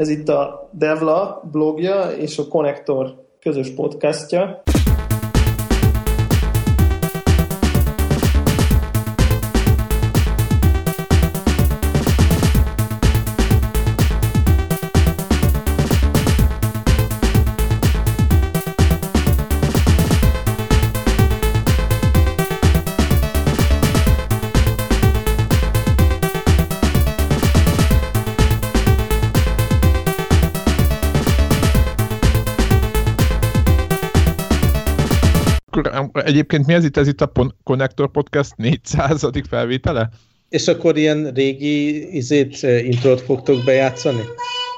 Ez itt a Devla blogja és a Connector közös podcastja. Egyébként mi ez itt? Ez itt a Connector Podcast 400. felvétele? És akkor ilyen régi izét, eh, introt fogtok bejátszani?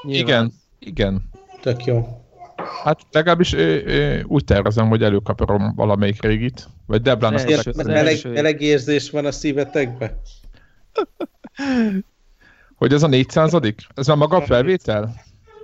Nyilván. Igen, igen. Tök jó. Hát legalábbis ő, ő, úgy tervezem, hogy előkaparom valamelyik régit. Vagy Deblán azt a meleg, meleg érzés van a szívetekbe? hogy ez a 400 Ez már maga a felvétel?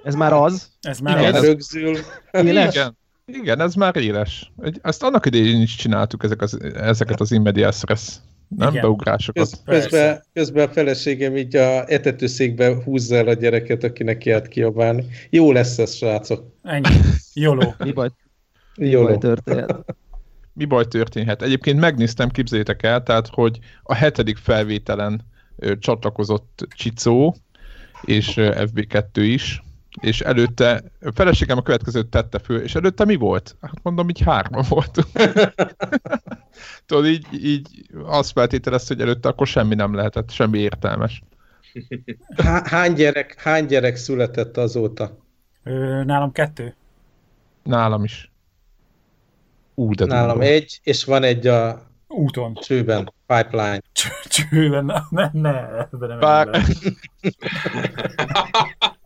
Ez már az? Ez már igen, az. Rögzül. Igen. Igen, ez már éles. Ezt annak idején is csináltuk ezek az, ezeket az immediate stress nem Igen. beugrásokat. Köz, közben, közben a feleségem így a etetőszékbe húzza el a gyereket, akinek kiállt kiabálni. Jó lesz ez, srácok. Ennyi. Jóló. Mi baj, Mi baj történhet? Mi baj történhet? Egyébként megnéztem, képzeljétek el, tehát, hogy a hetedik felvételen ö, csatlakozott Csicó, és FB2 is, és előtte, a feleségem a következőt tette föl, és előtte mi volt? Hát mondom, így hárma voltunk. Tudod, így, így azt feltételezte, hogy előtte akkor semmi nem lehetett, semmi értelmes. Hány gyerek, hány gyerek született azóta? Ö, nálam kettő. Nálam is. Ú, de Nálam tudom. egy, és van egy a úton. Csőben, pipeline. Csőben, ne, ne, ebben nem Bár...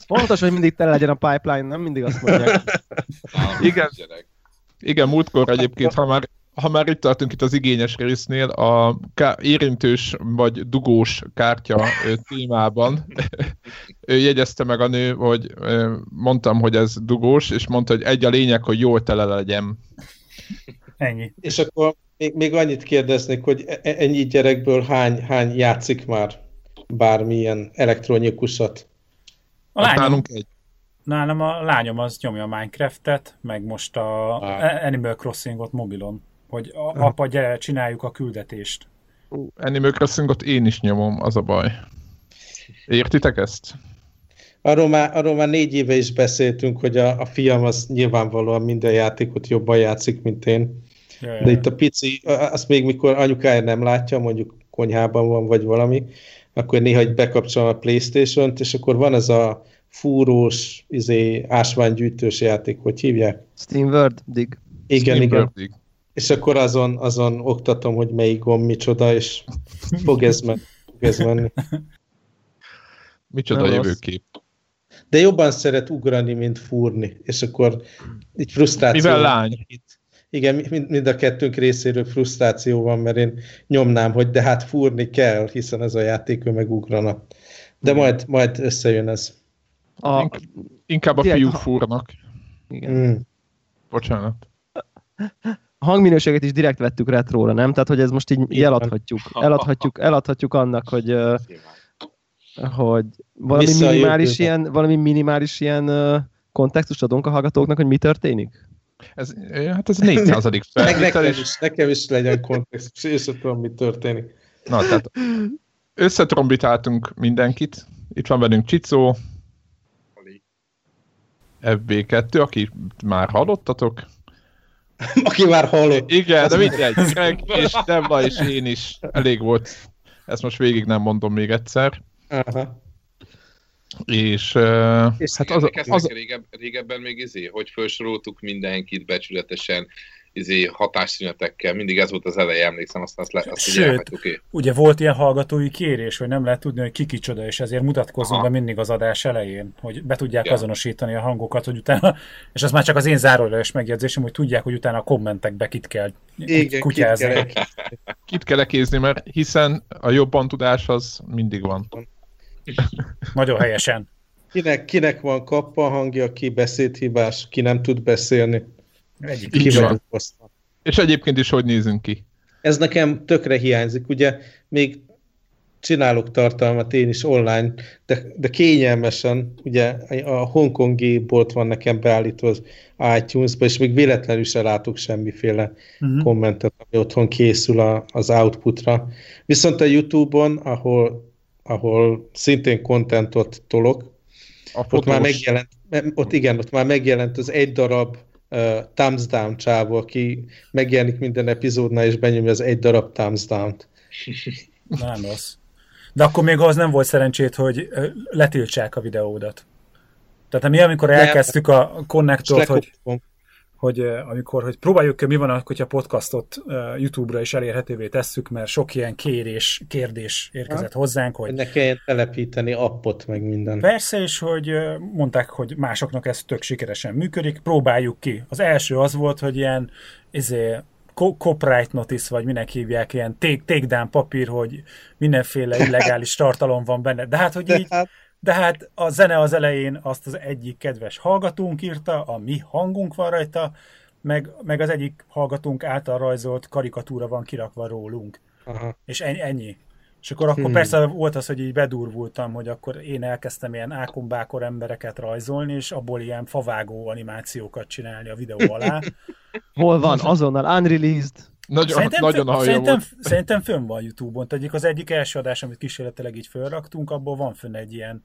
Fontos, hogy mindig tele legyen a pipeline, nem mindig azt mondják. Igen, igen, múltkor egyébként, ha már, ha már itt tartunk itt az igényes résznél, a ká- érintős vagy dugós kártya témában ő jegyezte meg a nő, hogy mondtam, hogy ez dugós, és mondta, hogy egy a lényeg, hogy jól tele legyen. Ennyi. És akkor még, még annyit kérdeznék, hogy e-, e-, ennyi gyerekből hány, hány játszik már bármilyen elektronikusat? A lányom, nálunk egy. Nálam a lányom az nyomja a Minecraft-et, meg most a ah. Animal Crossingot mobilon, hogy a, apa, gyere, csináljuk a küldetést. Uh, Animal Crossingot én is nyomom, az a baj. Értitek ezt? Arról már, arról már négy éve is beszéltünk, hogy a, a fiam az nyilvánvalóan minden játékot jobban játszik, mint én. Jaj, De itt a pici, azt még mikor anyukája nem látja, mondjuk konyhában van, vagy valami, akkor néha egy bekapcsolom a Playstation-t, és akkor van ez a fúrós, izé, ásványgyűjtős játék, hogy hívják? Steamworld Dig. Igen, Steam igen. Dig. És akkor azon, azon oktatom, hogy melyik gomb micsoda, és fog ez, men fog ez menni. Micsoda Nem jövőkép. De jobban szeret ugrani, mint fúrni, és akkor így frusztráció. Mivel lány? Itt igen, mind, mind a kettőnk részéről frusztráció van, mert én nyomnám, hogy de hát fúrni kell, hiszen ez a játék, ő megugrana. De majd, majd összejön ez. A... Inkább a fiúk fúrnak. Igen. Mm. Bocsánat. A hangminőséget is direkt vettük retróra, nem? Tehát, hogy ez most így Igen. eladhatjuk. Eladhatjuk, eladhatjuk annak, hogy hogy valami minimális ilyen, valami minimális ilyen kontextust adunk a hallgatóknak, hogy mi történik? Ez, hát ez 400. felvétel. nekem, is, nekem is legyen kontextus, és tudom, mi történik. Na, tehát összetrombitáltunk mindenkit. Itt van velünk Csicó, FB2, aki már hallottatok. aki már hallott. Igen, de mindegy. Greg és Debla és én is elég volt. Ezt most végig nem mondom még egyszer. Aha. És, uh, és hát az, az. Régebb, régebben még izé, hogy felsoroltuk mindenkit becsületesen, izé, hatásszünetekkel, mindig ez volt az eleje, emlékszem, aztán azt, le, azt Sőt, okay. ugye volt ilyen hallgatói kérés, hogy nem lehet tudni, hogy ki kicsoda, és ezért mutatkozunk Aha. be mindig az adás elején, hogy be tudják ja. azonosítani a hangokat, hogy utána, és az már csak az én zárójelös megjegyzésem, hogy tudják, hogy utána a kommentekbe kit kell Igen, kutyázni. Kit kell, kit kell ekézni, mert hiszen a jobban tudás az mindig van. Nagyon helyesen. Kinek, kinek van kappa hangja, ki beszédhibás, ki nem tud beszélni. Egyik ki van. És egyébként is hogy nézünk ki? Ez nekem tökre hiányzik. Ugye még csinálok tartalmat én is online, de, de kényelmesen, ugye a hongkongi bolt van nekem beállítva az iTunes-ba, és még véletlenül se látok semmiféle uh-huh. kommentet, ami otthon készül a, az outputra. Viszont a YouTube-on, ahol, ahol szintén kontentot tolok, a ott már megjelent, ott igen, ott már megjelent az egy darab uh, thumbs down csávó, aki megjelenik minden epizódnál, és benyomja az egy darab thumbs down-t. Nem rossz. De akkor még az nem volt szerencsét, hogy letiltsák a videódat. Tehát mi, amikor elkezdtük a konnektort, hogy, hogy amikor hogy próbáljuk mi van, hogyha podcastot YouTube-ra is elérhetővé tesszük, mert sok ilyen kérés, kérdés érkezett ha? hozzánk, hogy... Ne kelljen telepíteni appot, meg minden. Persze, és hogy mondták, hogy másoknak ez tök sikeresen működik, próbáljuk ki. Az első az volt, hogy ilyen izé, copyright notice, vagy minek hívják, ilyen take, takedown papír, hogy mindenféle illegális tartalom van benne. De hát, hogy így, hát- de hát a zene az elején azt az egyik kedves hallgatónk írta, a mi hangunk van rajta, meg, meg az egyik hallgatónk által rajzolt karikatúra van kirakva rólunk. Aha. És ennyi. És akkor, akkor hmm. persze volt az, hogy így bedurvultam, hogy akkor én elkezdtem ilyen ákombákor embereket rajzolni, és abból ilyen favágó animációkat csinálni a videó alá. Hol van? Azonnal unreleased? Nagyon, szerintem, nagyon fön, szerintem, volt. szerintem fönn van Youtube-on. Egyik az egyik első adás, amit kísérletileg így felraktunk, abból van fönn egy ilyen,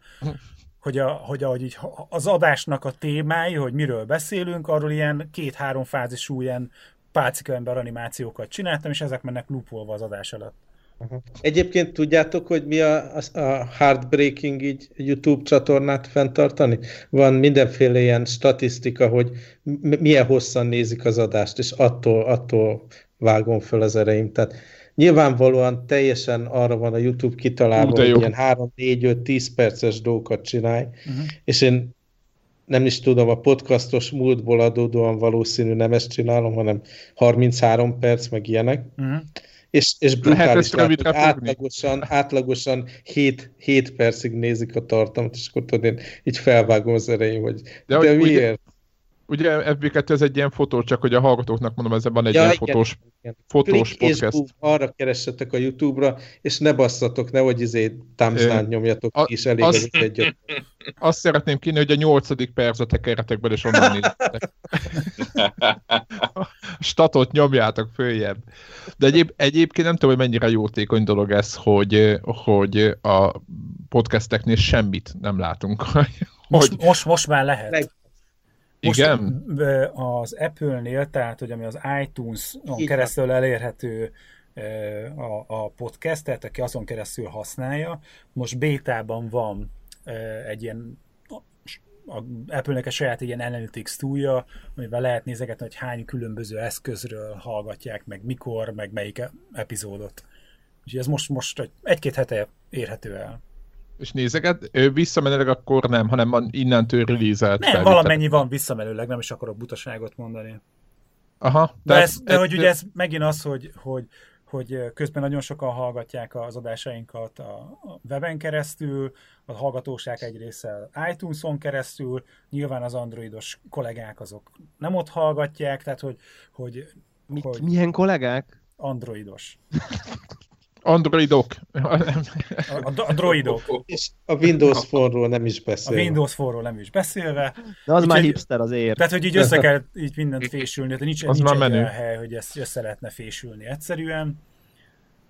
hogy, a, hogy ahogy így az adásnak a témái, hogy miről beszélünk, arról ilyen két-három fázisú ilyen pálcika ember animációkat csináltam, és ezek mennek loopolva az adás alatt. Aha. Egyébként tudjátok, hogy mi a, a, a heartbreaking így YouTube csatornát fenntartani? Van mindenféle ilyen statisztika, hogy milyen hosszan nézik az adást, és attól, attól vágom fel az ereim. Tehát nyilvánvalóan teljesen arra van a YouTube kitalálva, hogy ilyen 3, 4, 5, 10 perces dolgokat csinálj, uh-huh. és én nem is tudom, a podcastos múltból adódóan valószínű nem ezt csinálom, hanem 33 perc, meg ilyenek. Uh-huh és, és brutális. Lehet átlagosan, átlagosan 7, 7 percig nézik a tartalmat, és akkor tudod, én így felvágom az erején, hogy de, de miért? Ugye, ugye FB2 ez egy ilyen fotó, csak hogy a hallgatóknak mondom, ezzel van egy ja, ilyen igen, fotós, igen. fotós podcast. És arra keressetek a Youtube-ra, és ne basszatok, nehogy izé thumbs nyomjatok a, is elég az egy Azt szeretném kínni, hogy a nyolcadik percet tekeretekből, és onnan nézzetek. Statot nyomjátok följebb. De egyéb, egyébként nem tudom, hogy mennyire jótékony dolog ez, hogy, hogy a podcasteknél semmit nem látunk. Most, hogy... most, most már lehet. Meg... Most Igen? az Apple-nél, tehát hogy ami az iTunes-on keresztül elérhető a, a podcast, tehát aki azon keresztül használja, most bétában van egy ilyen a Apple-nek a saját ilyen analytics túlja, amivel lehet nézegetni, hogy hány különböző eszközről hallgatják, meg mikor, meg melyik epizódot. Úgyhogy ez most, most egy-két hete érhető el. És nézeget, visszamenőleg akkor nem, hanem innentől release-elt. Nem, felvétel. valamennyi van visszamenőleg, nem is akarok butaságot mondani. Aha. De, ez, de hogy ugye ez megint az, hogy, hogy hogy közben nagyon sokan hallgatják az adásainkat a weben keresztül, a hallgatóság egy része iTunes-on keresztül, nyilván az androidos kollégák azok nem ott hallgatják, tehát hogy... hogy, Mi, hogy milyen kollégák? Androidos. Androidok. A, a droidok. És a Windows Phone-ról nem is beszélve. A Windows Phone-ról nem is beszélve. De az úgy, már hipster azért. Tehát, hogy így össze kell így mindent fésülni, de nincs, az nincs egy menő. olyan hely, hogy ezt össze lehetne fésülni egyszerűen.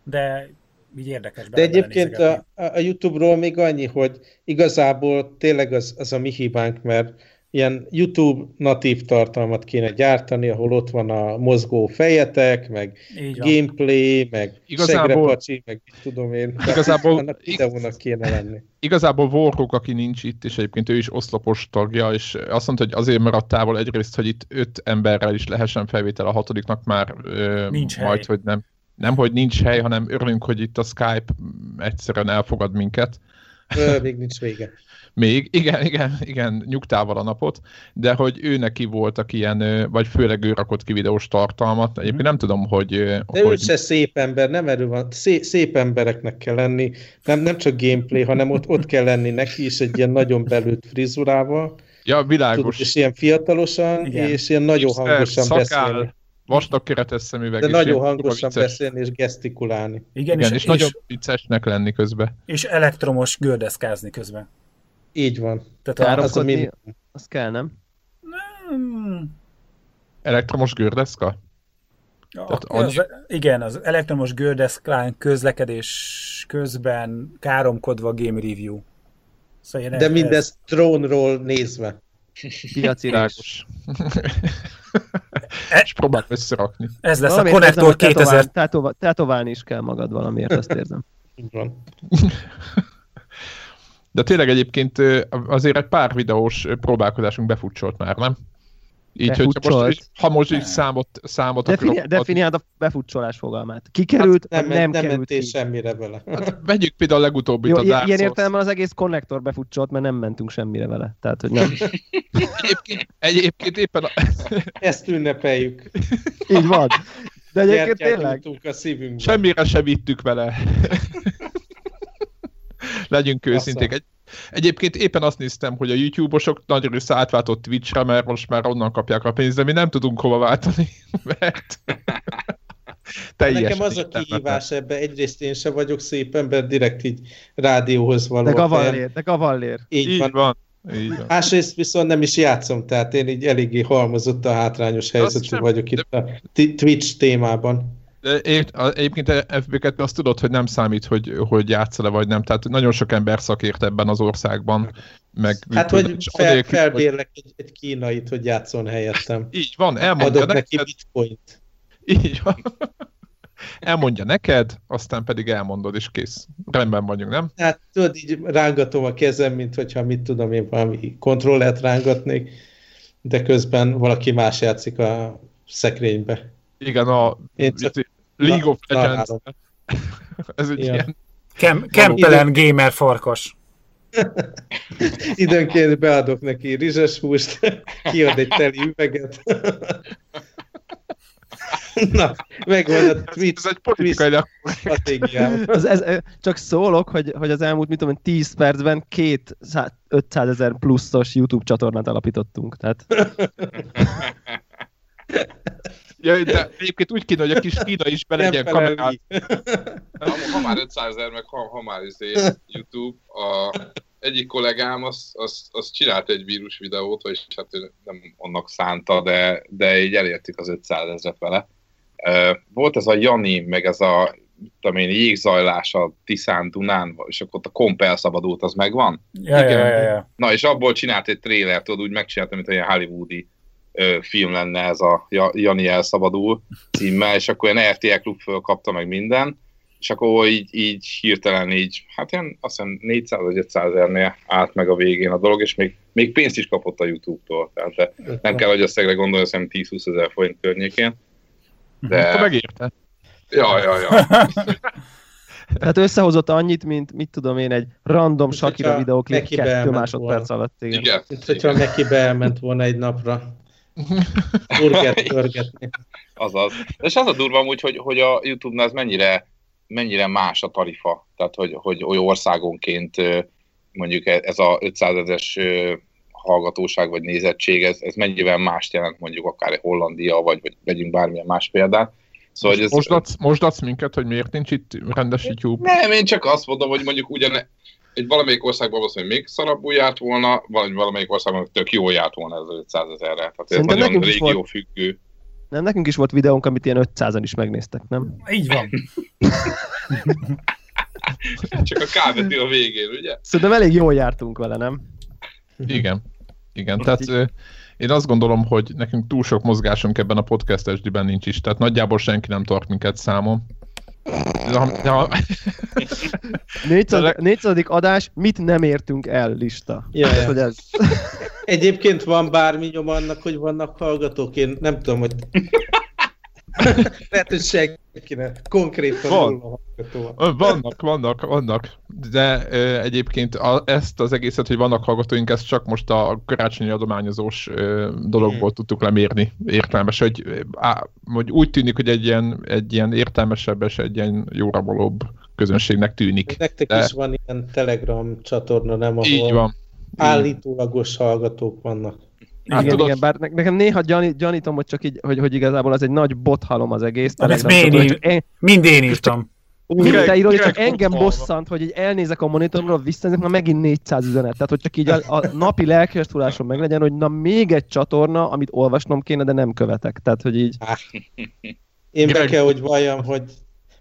De így érdekes. De egyébként a, a YouTube-ról még annyi, hogy igazából tényleg az, az a mi hibánk, mert ilyen YouTube natív tartalmat kéne gyártani, ahol ott van a mozgó fejetek, meg gameplay, meg igazából, pacsi, meg mit tudom én. Igazából, annak videónak kéne lenni. Igazából Warhawk, aki nincs itt, és egyébként ő is oszlopos tagja, és azt mondta, hogy azért maradt távol egyrészt, hogy itt öt emberrel is lehessen felvétel, a hatodiknak már ö, nincs majd, hely. hogy nem. Nem, hogy nincs hely, hanem örülünk, hogy itt a Skype egyszerűen elfogad minket. Ö, még nincs vége. Még, igen, igen, igen, nyugtával a napot, de hogy ő neki voltak ilyen, vagy főleg ő rakott ki videós tartalmat. Egyébként nem tudom, hogy... De hogy... ő se szép ember, nem erről van. Szép, szép embereknek kell lenni, nem, nem csak gameplay, hanem ott, ott kell lenni neki is egy ilyen nagyon belőtt frizurával. Ja, világos. Tudod, és ilyen fiatalosan, igen. és ilyen nagyon hangosan szakál, beszélni vastag keretes szemüveg. De nagyon hangosan beszélni és gesztikulálni. Igen, Igen és, és, és nagyon viccesnek lenni közben. És elektromos gördeszkázni közben. Így van. Tehát az, mi... az kell, nem? nem. Elektromos gördeszka? Tehát az, igen, az elektromos gördeszkán közlekedés közben káromkodva game review. Szóval De ez, mindez trónról nézve. Piaci rákos. E- És próbálj összerakni. Ez lesz valamiért a Connector 2000. Tetoválni is kell magad valamiért, ezt érzem. van. De tényleg egyébként azért egy pár videós próbálkozásunk befutcsolt már, nem? Így, hogy most, ha most így számot, számot Defini- akarok... Definiáld a befutcsolás fogalmát. Kikerült, hát nem, nem, nem került ki. semmire vele. Hát vegyük például a legutóbbi a Dark Ilyen értelemben az egész konnektor befutcsolt, mert nem mentünk semmire vele. Tehát, hogy nem. egyébként, egyébként éppen a... Ezt ünnepeljük. így van. De egyébként tényleg. A szívünkbe. Semmire se vittük vele. Legyünk őszinték. Egy, Egyébként éppen azt néztem, hogy a YouTube-osok nagy része átváltott Twitch-re, mert most már onnan kapják a pénzt, de mi nem tudunk hova váltani, mert teljes Nekem az a kihívás ebbe, egyrészt én sem vagyok szép ember, direkt így rádióhoz való. De gavallér, de gavallér. Így, így van. van. Így van. Másrészt viszont nem is játszom, tehát én így eléggé halmozott a hátrányos helyzetű vagyok itt a Twitch témában. Egyébként FB2 azt tudod, hogy nem számít, hogy, hogy játszol-e vagy nem. Tehát nagyon sok ember szakért ebben az országban. Meg, hát, hogy fel, felbérlek hogy... egy, egy kínait, hogy játszon helyettem. Így van, elmondja Adok neked. neki bitcoint. Így van. Elmondja neked, aztán pedig elmondod, és kész. Rendben vagyunk, nem? Hát tudod, így rángatom a kezem, mint hogyha mit tudom én, valami kontrollert rángatnék, de közben valaki más játszik a szekrénybe. Igen, a csak League of Legends. Ez egy ja. ilyen... Kem, kempelen gamer farkas. Időnként beadok neki rizses húst, kiad egy teli üveget. Na, megvan a Twitch, ez egy politikai stratégiám. Az, ez, csak szólok, hogy, hogy az elmúlt, mit tudom, 10 percben két 500 ezer pluszos YouTube csatornát alapítottunk. Tehát... Ja, de egyébként úgy kéne, hogy a kis Kína is belegyen kamerát. Ha, ha, már 500 ezer, meg ha, ha már izé, YouTube, a egyik kollégám az, az, az csinált egy vírus videót, és hát nem annak szánta, de, de így elértük az 500 ezeret vele. Volt ez a Jani, meg ez a tudom én, jégzajlás a Tiszán, Dunán, és akkor ott a komp elszabadult, az megvan? Ja, ja, ja, ja. Na, és abból csinált egy trélert, tudod, úgy megcsináltam, mint olyan hollywoodi film lenne ez a Jani elszabadul címmel, és akkor ilyen RTL klub fölkapta meg minden, és akkor így, így hirtelen így, hát ilyen azt hiszem 400 vagy 500 ezernél állt meg a végén a dolog, és még, még pénzt is kapott a YouTube-tól, tehát nem kell, hogy összegre gondolni, azt hiszem 10-20 ezer forint környékén. De... Akkor megérte. Ja, ja, ja. Tehát összehozott annyit, mint mit tudom én, egy random Shakira videóklip kettő másodperc alatt. Igen. igen. Mint hogyha neki beelment volna egy napra. Azaz. És az a durva úgy, hogy, hogy a YouTube-nál ez mennyire, mennyire más a tarifa. Tehát, hogy, hogy olyan országonként mondjuk e, ez a 500 ezeres hallgatóság vagy nézettség, ez, ez mennyivel mást jelent mondjuk akár egy Hollandia, vagy, vagy vegyünk bármilyen más példát. Szóval, ez... most, most adsz minket, hogy miért nincs itt rendes YouTube? Nem, én csak azt mondom, hogy mondjuk ugyan egy valamelyik országban valószínűleg még szarabbul járt volna, vagy valamelyik országban tök jól járt volna ez az 500 ezerre. Tehát ez nagyon régió volt... függő. Nem, nekünk is volt videónk, amit ilyen 500-an is megnéztek, nem? Így van. Csak a kábetű a végén, ugye? Szerintem elég jól jártunk vele, nem? Igen. Igen, tehát én azt gondolom, hogy nekünk túl sok mozgásunk ebben a podcast esdben nincs is, tehát nagyjából senki nem tart minket számon. 400, 400. adás, mit nem értünk el lista. Ja, ja. Hogy ez. Egyébként van bármi nyom annak, hogy vannak hallgatók? Én nem tudom, hogy lehet, hogy senkinek. Konkrétan Van. Vannak, vannak, vannak. De ö, egyébként a, ezt az egészet, hogy vannak hallgatóink, ezt csak most a karácsonyi adományozós ö, dologból hmm. tudtuk lemérni értelmes, hogy, á, hogy úgy tűnik, hogy egy ilyen, egy ilyen értelmesebb és egy ilyen jórabolóbb közönségnek tűnik. Nektek De... is van ilyen Telegram csatorna, nem? Ahol Így van. Állítólagos hallgatók vannak. Hát, igen, tudod... igen, bár nekem néha gyani, gyanítom, hogy csak így, hogy, hogy igazából az egy nagy bothalom az egész. Hát ezt én, én, mind én írtam. Úgy, te írod, csak engem bosszant, hogy így elnézek a monitorról, visszanézek, na megint 400 üzenet. Tehát, hogy csak így a, a napi lelkiastulásom meg legyen, hogy na még egy csatorna, amit olvasnom kéne, de nem követek. Tehát, hogy így... Én be kell, hogy valljam, hogy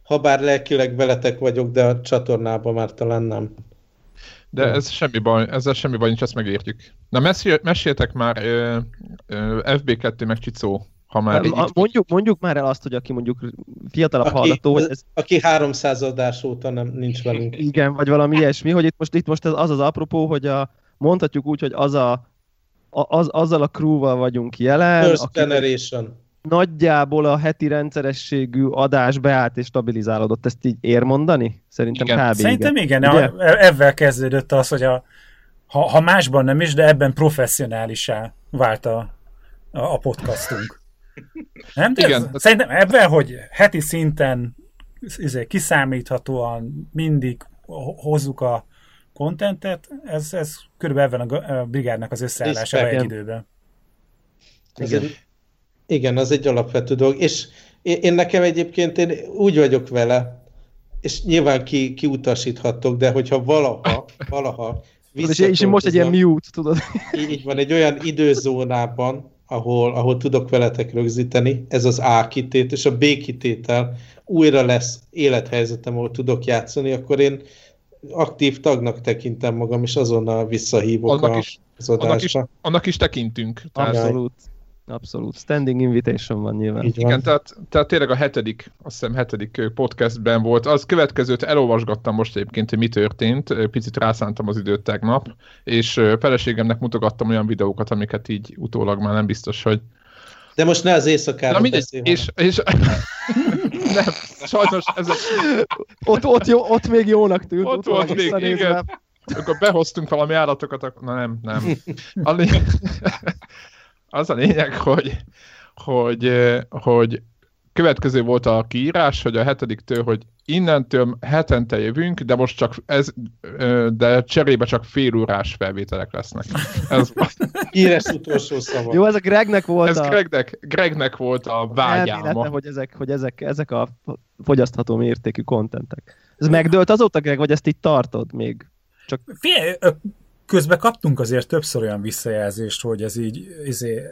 ha bár lelkileg veletek vagyok, de a csatornában már talán nem. De ez semmi baj, ezzel semmi baj nincs, ezt megértjük. Na mesél, meséltek már ö, ö, FB2 meg Csicó, ha már a, mondjuk, mondjuk már el azt, hogy aki mondjuk fiatalabb aki, hallgató, hogy ez... Aki 300 adás óta nem, nincs velünk. Igen, vagy valami ilyesmi, hogy itt most, itt most az az apropó, hogy a, mondhatjuk úgy, hogy az a, az, azzal a crewval vagyunk jelen. First aki, generation nagyjából a heti rendszerességű adás beállt és stabilizálódott. Ezt így ér mondani? Szerintem igen. kb. Szerintem igen. igen. Ebben kezdődött az, hogy a, ha, ha másban nem is, de ebben professzionálisá vált a, a, a podcastunk. Nem? De igen. Ez, szerintem ebben, hogy heti szinten izé, kiszámíthatóan mindig hozzuk a kontentet, ez, ez körülbelül ebben a, a brigádnak az összeállása egy időben. Igen. Igen, az egy alapvető dolog. És én, én nekem egyébként én úgy vagyok vele, és nyilván ki, kiutasíthatok, de hogyha valaha, valaha és, és most egy ilyen mute, tudod. Így van, egy olyan időzónában, ahol, ahol tudok veletek rögzíteni, ez az A kitét, és a B kitétel újra lesz élethelyzetem, ahol tudok játszani, akkor én aktív tagnak tekintem magam, és azonnal visszahívok annak a, is, az adásba. Annak is, annak is tekintünk. Abszolút. Abszolút. Standing invitation van nyilván. Így Igen, tehát, tehát tényleg a hetedik, azt hiszem hetedik podcastben volt. Az következőt elolvasgattam most egyébként, hogy mi történt. Picit rászántam az időt tegnap, és feleségemnek mutogattam olyan videókat, amiket így utólag már nem biztos, hogy de most ne az éjszakára Na mindegy, és, és nem, sajnos ez a... ott, ott, jó, ott még jónak tűnt. Ott volt még, igen. Akkor behoztunk valami állatokat, akkor... na nem, nem. A az a lényeg, hogy, hogy, hogy következő volt a kiírás, hogy a hetediktől, hogy innentől hetente jövünk, de most csak ez, de cserébe csak félórás felvételek lesznek. Ez Híres utolsó szava. Jó, ez a Gregnek volt ez a... Gregnek, Gregnek volt a vágyáma. Elmélete, hogy ezek, hogy ezek, ezek a fogyasztható mértékű kontentek. Ez megdőlt azóta, Greg, vagy ezt itt tartod még? Csak... Figyelj, közben kaptunk azért többször olyan visszajelzést, hogy ez így izé,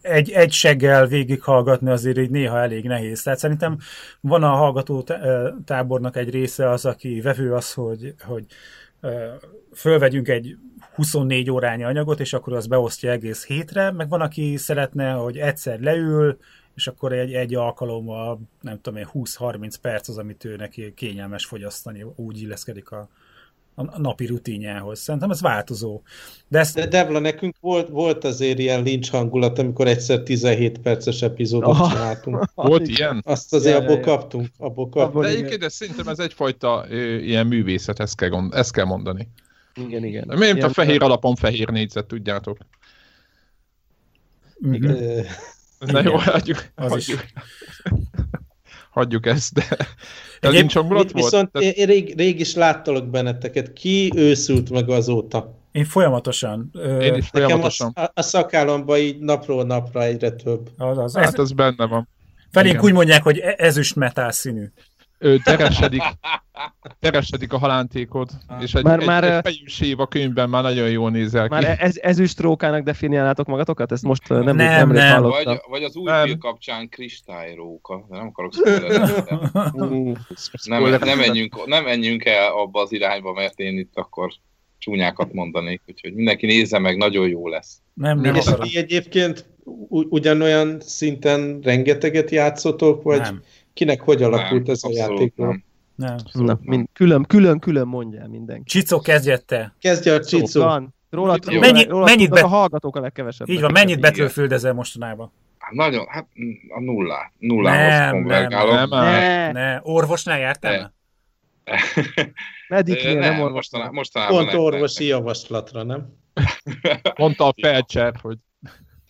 egy, egy seggel végighallgatni azért így néha elég nehéz. Tehát szerintem van a hallgató tábornak egy része az, aki vevő az, hogy, hogy fölvegyünk egy 24 órányi anyagot, és akkor az beosztja egész hétre, meg van, aki szeretne, hogy egyszer leül, és akkor egy, egy alkalommal, nem tudom én, 20-30 perc az, amit ő neki kényelmes fogyasztani, úgy illeszkedik a, a napi rutinjához. Szerintem ez változó. De, ezt... De Devla, nekünk volt, volt azért ilyen lincs hangulat, amikor egyszer 17 perces epizódot oh. csináltunk. Volt ilyen? Azt azért ja, abból ja, kaptunk. Abból kaptunk. De egyébként de szerintem ez egyfajta ö, ilyen művészet, ezt kell, gond, ezt kell mondani. Igen, igen. De miért a fehér alapon fehér négyzet, tudjátok? Igen. Na jó, hagyjuk. Az hagyjuk. Is. Hagyjuk ezt, de nincs hangulat volt? Viszont Tehát... én rég, rég is láttalak benneteket. Ki őszült meg azóta? Én folyamatosan. Én is folyamatosan. a, a szakállamban így napról napra egyre több. Az, az, hát ez, ez benne van. Felénk úgy mondják, hogy e- ezüst metál színű ő teresedik, teresedik a halántékod, ah. és egy, már, egy, már, egy fejűsév a könyvben már nagyon jól nézel ki. Már ez, ezüstrókának definiálnátok magatokat? Ezt most nem, nem, nem, nem. Vagy, vagy az új nem. kapcsán kristályróka, de nem akarok nem, nem, menjünk, nem menjünk el abba az irányba, mert én itt akkor csúnyákat mondanék, úgyhogy mindenki nézze meg, nagyon jó lesz. Nem, nem és egyébként ugyanolyan szinten rengeteget játszotok, vagy nem kinek hogy alakult nem, ez a játék? Nem. Nem. Na, mind, külön, külön, külön mondja mindenki. Csicó kezdjette. Kezdje a Csicó. Van. Róla, mennyi, róla mennyit be... a hallgatók a legkevesebb. Így van, mennyit betölföldezel mostanában? Hát nagyon, hát a nullá. Nullához konvergálok. Nem, nem, ne. ne. Orvosnál jártál? Mediknél, nem, nem mostanában, mostanában Pont orvosi nem. javaslatra, nem? Mondta a felcser, hogy...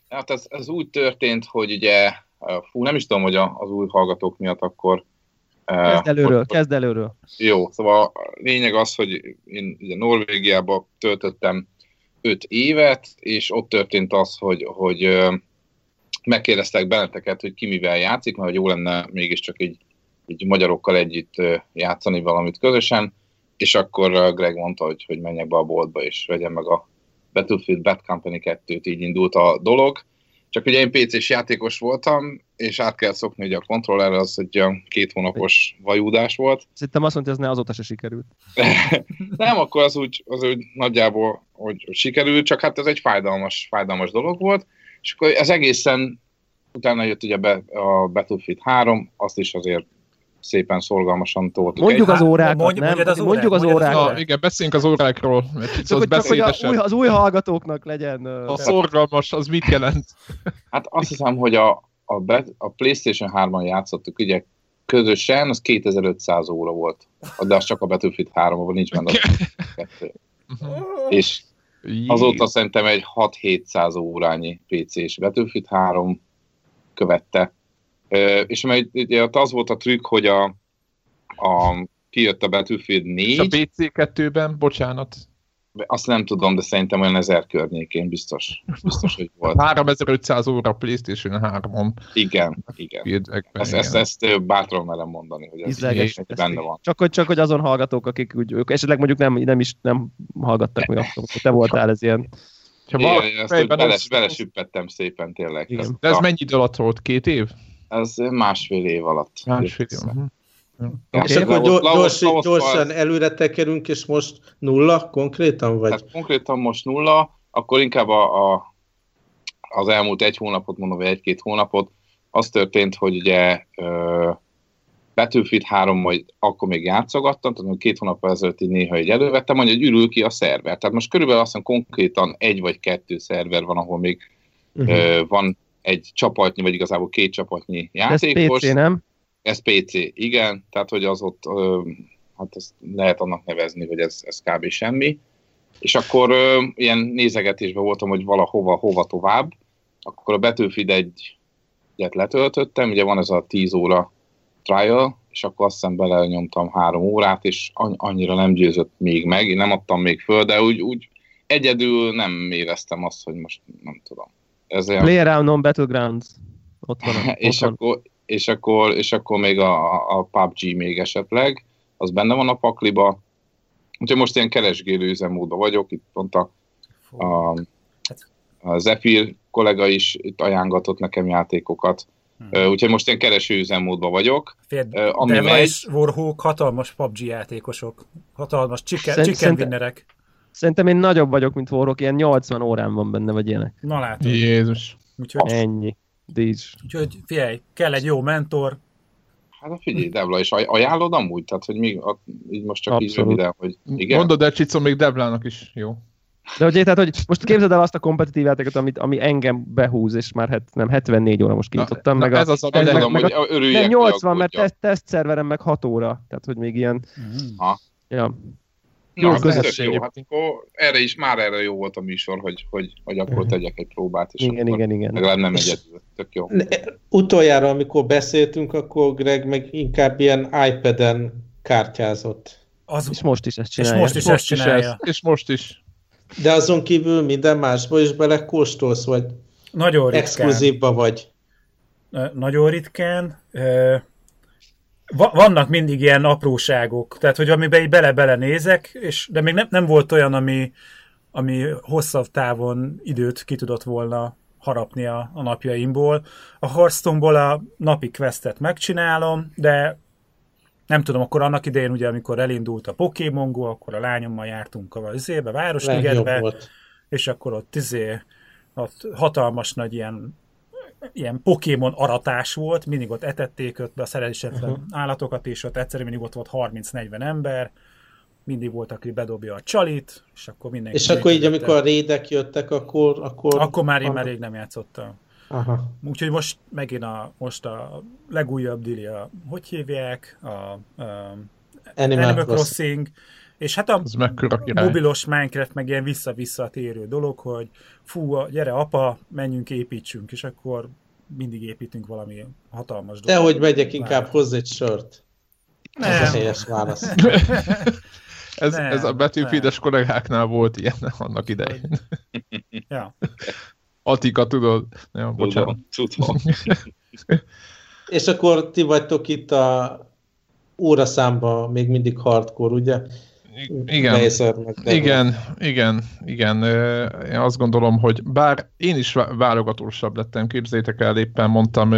Hát ez, ez úgy történt, hogy ugye Fú, nem is tudom, hogy az új hallgatók miatt akkor... Kezd előről, hogy, kezd előről. Jó, szóval a lényeg az, hogy én ugye Norvégiába töltöttem öt évet, és ott történt az, hogy, hogy megkérdeztek benneteket, hogy ki mivel játszik, mert hogy jó lenne mégiscsak így, így magyarokkal együtt játszani valamit közösen, és akkor Greg mondta, hogy, hogy menjek be a boltba, és vegyem meg a Battlefield Bad Company 2-t, így indult a dolog. Csak ugye én PC-s játékos voltam, és át kell szokni hogy a kontrollerre, az egy olyan két hónapos vajúdás volt. Szerintem azt mondta, hogy ez ne azóta se sikerült. nem, akkor az úgy, az úgy nagyjából hogy, hogy sikerült, csak hát ez egy fájdalmas, fájdalmas dolog volt, és akkor ez egészen utána jött ugye be, a Battlefield 3, azt is azért szépen szorgalmasan toltuk. Mondjuk az órákat, mondjuk, nem? Mondjuk az, mondjuk az órákat. Na, igen, beszéljünk az órákról. Csak, hogy, csak hogy az, új, az új hallgatóknak legyen. A szorgalmas, az mit jelent? Hát azt hiszem, hogy a, a, a PlayStation 3-on játszottuk, ugye közösen, az 2500 óra volt. De az csak a Battlefield 3-ban nincs benne. És azóta szerintem egy 6-700 órányi PC-s Battlefield 3 követte. És mert ugye az volt a trükk, hogy a, a kijött a Battlefield 4. És a PC2-ben, bocsánat, azt nem tudom, de szerintem olyan ezer környékén biztos, biztos hogy volt. 3500 óra PlayStation 3-on. Igen, igen. Ezt, ezt, ezt bátran merem mondani, hogy ez Izleges, benne van. Csak hogy, csak hogy azon hallgatók, akik úgy, ők esetleg mondjuk nem, nem is nem hallgattak meg akkor, te voltál ez ilyen. Ha Igen, ezt bele, belesüppettem szépen tényleg. Igen. De ez mennyi idő alatt volt? Két év? Ez másfél év alatt. Másfél év. Okay. És akkor gyors, gyors, gyorsan előre tekerünk, és most nulla konkrétan? Vagy? Hát konkrétan most nulla, akkor inkább a, a, az elmúlt egy hónapot, mondom, vagy egy-két hónapot, az történt, hogy ugye ö, Battlefield 3 majd akkor még játszogattam, tehát két hónap ezelőtt így néha egy elővettem, hogy ürül ki a szerver. Tehát most körülbelül azt hiszem konkrétan egy vagy kettő szerver van, ahol még uh-huh. ö, van egy csapatnyi, vagy igazából két csapatnyi játékos. Ez PC, nem? Ez PC, igen, tehát hogy az ott, hát ezt lehet annak nevezni, hogy ez, ez kb. semmi. És akkor ilyen nézegetésben voltam, hogy valahova, hova tovább. Akkor a Battlefield egy egyet letöltöttem, ugye van ez a 10 óra trial, és akkor azt hiszem belenyomtam három órát, és annyira nem győzött még meg, én nem adtam még föl, de úgy, úgy egyedül nem éreztem azt, hogy most nem tudom. Ez olyan... Player on Battlegrounds. Ott van. és, ott akkor, és akkor, és akkor még a, a PUBG még esetleg, az benne van a pakliba. Úgyhogy most ilyen keresgélő üzemmódban vagyok, itt pont a, a, a Zephyr kollega is itt ajángatott nekem játékokat, Hmm. Úgyhogy most ilyen kereső üzemmódban vagyok. Fél, ami de megy... Warhawk hatalmas PUBG játékosok, hatalmas chicken, Szerint, chicken winnerek. Szerintem én nagyobb vagyok, mint Warhawk, ilyen 80 órán van benne, vagy ilyenek. Na látod. Jézus. Úgyhogy... Ennyi. Díj. Úgyhogy figyelj, kell egy jó mentor. Hát figyelj, Devla, és ajánlod amúgy? Tehát, hogy még, így most csak Abszolút. így röviden, hogy igen? Mondod el, Csicó, még Devlának is jó. De hogy, tehát, hogy most képzeld el azt a kompetitív játékot, amit, ami engem behúz, és már het, nem, 74 óra most kinyitottam. meg ez a, az a, meg, tudom, meg, hogy nem, 80, mert teszt, teszt szerverem meg 6 óra. Tehát, hogy még ilyen... Ha. Ja. Jó, Na, közösség. Jó. Hát akkor erre is, már erre jó volt a műsor, hogy, hogy, hogy akkor tegyek egy próbát, és igen, igen, igen. legalább nem egyedül. Tök jó. Utoljára, amikor beszéltünk, akkor Greg meg inkább ilyen iPad-en kártyázott. Az... És most is ezt csinálja. És most is most ezt csinálja. Is ez, és most is. De azon kívül minden másba is belekóstolsz, vagy Nagyon ritkán. exkluzívba vagy? Nagyon ritkán. Vannak mindig ilyen apróságok, tehát hogy amiben így bele-bele nézek, és, de még nem, nem volt olyan, ami, ami hosszabb távon időt ki tudott volna harapni a, a napjaimból. A Hearthstone-ból a napi questet megcsinálom, de nem tudom, akkor annak idején, ugye, amikor elindult a Pokémon Go, akkor a lányommal jártunk a izébe, Városligetbe, és akkor ott, izé, ott hatalmas nagy ilyen ilyen Pokémon aratás volt, mindig ott etették ott be a szerelésetlen uh-huh. állatokat, és ott egyszerűen mindig ott volt 30-40 ember, mindig volt, aki bedobja a csalit, és akkor mindenki... És akkor így, amikor a rédek jöttek, akkor... Akkor, akkor már én már rég nem játszottam. Aha. Úgyhogy most megint a, most a legújabb dili a, hogy hívják, a, a Animal, Animal Crossing, és hát a mobilos Minecraft meg ilyen vissza-vissza térő dolog, hogy fú, gyere apa, menjünk, építsünk, és akkor mindig építünk valami hatalmas dolgot. De hogy megyek inkább hozzá egy sört. Nem. Ez a helyes válasz. Ez, nem, ez a betűfides kollégáknál volt ilyen annak idején. Ja. Atika, tudod? Nem, bocsánat. Tudom. És akkor ti vagytok itt a óraszámba még mindig hardcore, ugye? Igen, igen, igen, igen. Én azt gondolom, hogy bár én is válogatósabb lettem, képzétek el, éppen mondtam.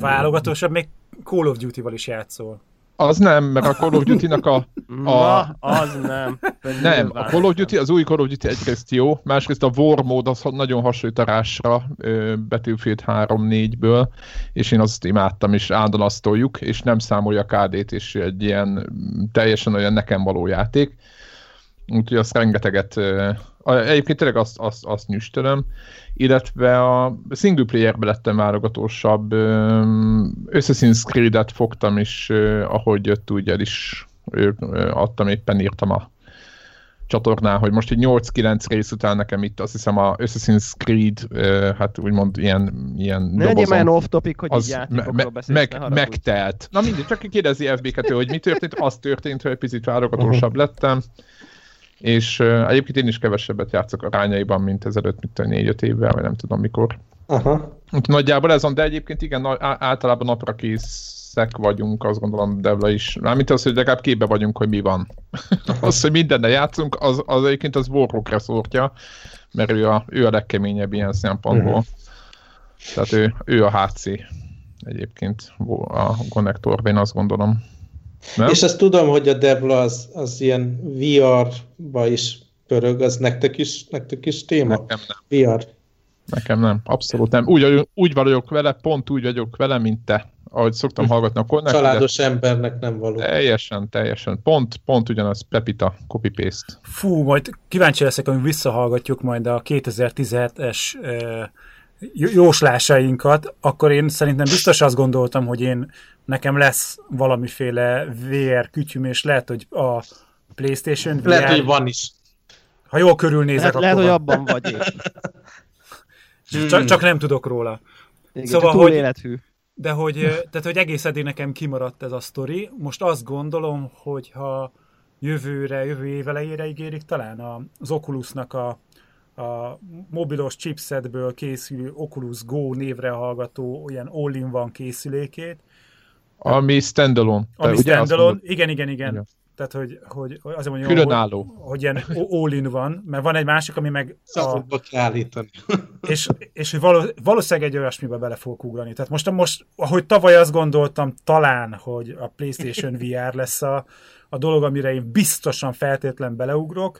Válogatósabb, még Call of Duty-val is játszol. Az nem, mert a Call of Duty-nak a... a... az nem. Nem, a Call of Duty, az új Call of Duty egyrészt jó, másrészt a War mód az nagyon hasonlít a Rásra Battlefield 3-4-ből, és én azt imádtam, és áldalasztoljuk, és nem számolja KD-t, és egy ilyen teljesen olyan nekem való játék. Úgyhogy azt rengeteget... Egyébként tényleg azt, azt, azt nyüstölöm illetve a single player-be lettem válogatósabb. Assassin's Creed-et fogtam, és ahogy jött, úgy el is adtam, éppen írtam a csatornán, hogy most egy 8-9 rész után nekem itt azt hiszem a Assassin's Creed, hát úgymond ilyen, ilyen ne dobozom, legyen off-topic, hogy így játékokról me- beszélsz, meg, Megtelt. Na mindig, csak kérdezi FB2, hogy mi történt, az történt, hogy egy picit válogatósabb uh-huh. lettem és uh, egyébként én is kevesebbet játszok a rányaiban, mint ezelőtt, mint négy-öt évvel, vagy nem tudom mikor. Aha. Nagyjából ez van, de egyébként igen, általában napra készek vagyunk, azt gondolom Devla is. Mármint az, hogy legalább képbe vagyunk, hogy mi van. az, hogy mindenne játszunk, az, az egyébként az Warrock szórtja, mert ő a, ő a legkeményebb ilyen szempontból. Uh-huh. Tehát ő, ő a HC egyébként a konnektor, én azt gondolom. Nem? És azt tudom, hogy a Devla az, az ilyen VR-ba is pörög, az nektek is, nektek is téma? Nekem nem. VR. Nekem nem, abszolút nem. Úgy, úgy vagyok vele, pont úgy vagyok vele, mint te. Ahogy szoktam hm. hallgatni a konnek. Családos de... embernek nem való. Teljesen, teljesen. Pont, pont ugyanaz, Pepita, copy-paste. Fú, majd kíváncsi leszek, hogy visszahallgatjuk majd a 2017-es jóslásainkat, akkor én szerintem biztos azt gondoltam, hogy én nekem lesz valamiféle VR kütyüm, és lehet, hogy a Playstation VR... Lehet, hogy van is. Ha jól körülnézek, lehet, akkor lehet, hogy abban vagy csak, csak nem tudok róla. Igen, szóval, túl hogy, élethű. De hogy, tehát, hogy egész eddig nekem kimaradt ez a sztori. Most azt gondolom, hogy ha jövőre, jövő év elejére ígérik talán az Oculusnak a a mobilos chipsetből készülő Oculus Go névre hallgató olyan all-in-one készülékét. Ami standalone. Ami ugye standalone, igen, igen, igen. igen. Tehát, hogy, hogy azért mondjam, Különálló. Hogy, hogy ilyen all-in van, mert van egy másik, ami meg... Szabadba kell állítani. És, és való, valószínűleg egy olyasmibe bele fogok ugrani. Tehát most, most, ahogy tavaly azt gondoltam, talán, hogy a PlayStation VR lesz a, a dolog, amire én biztosan feltétlen beleugrok,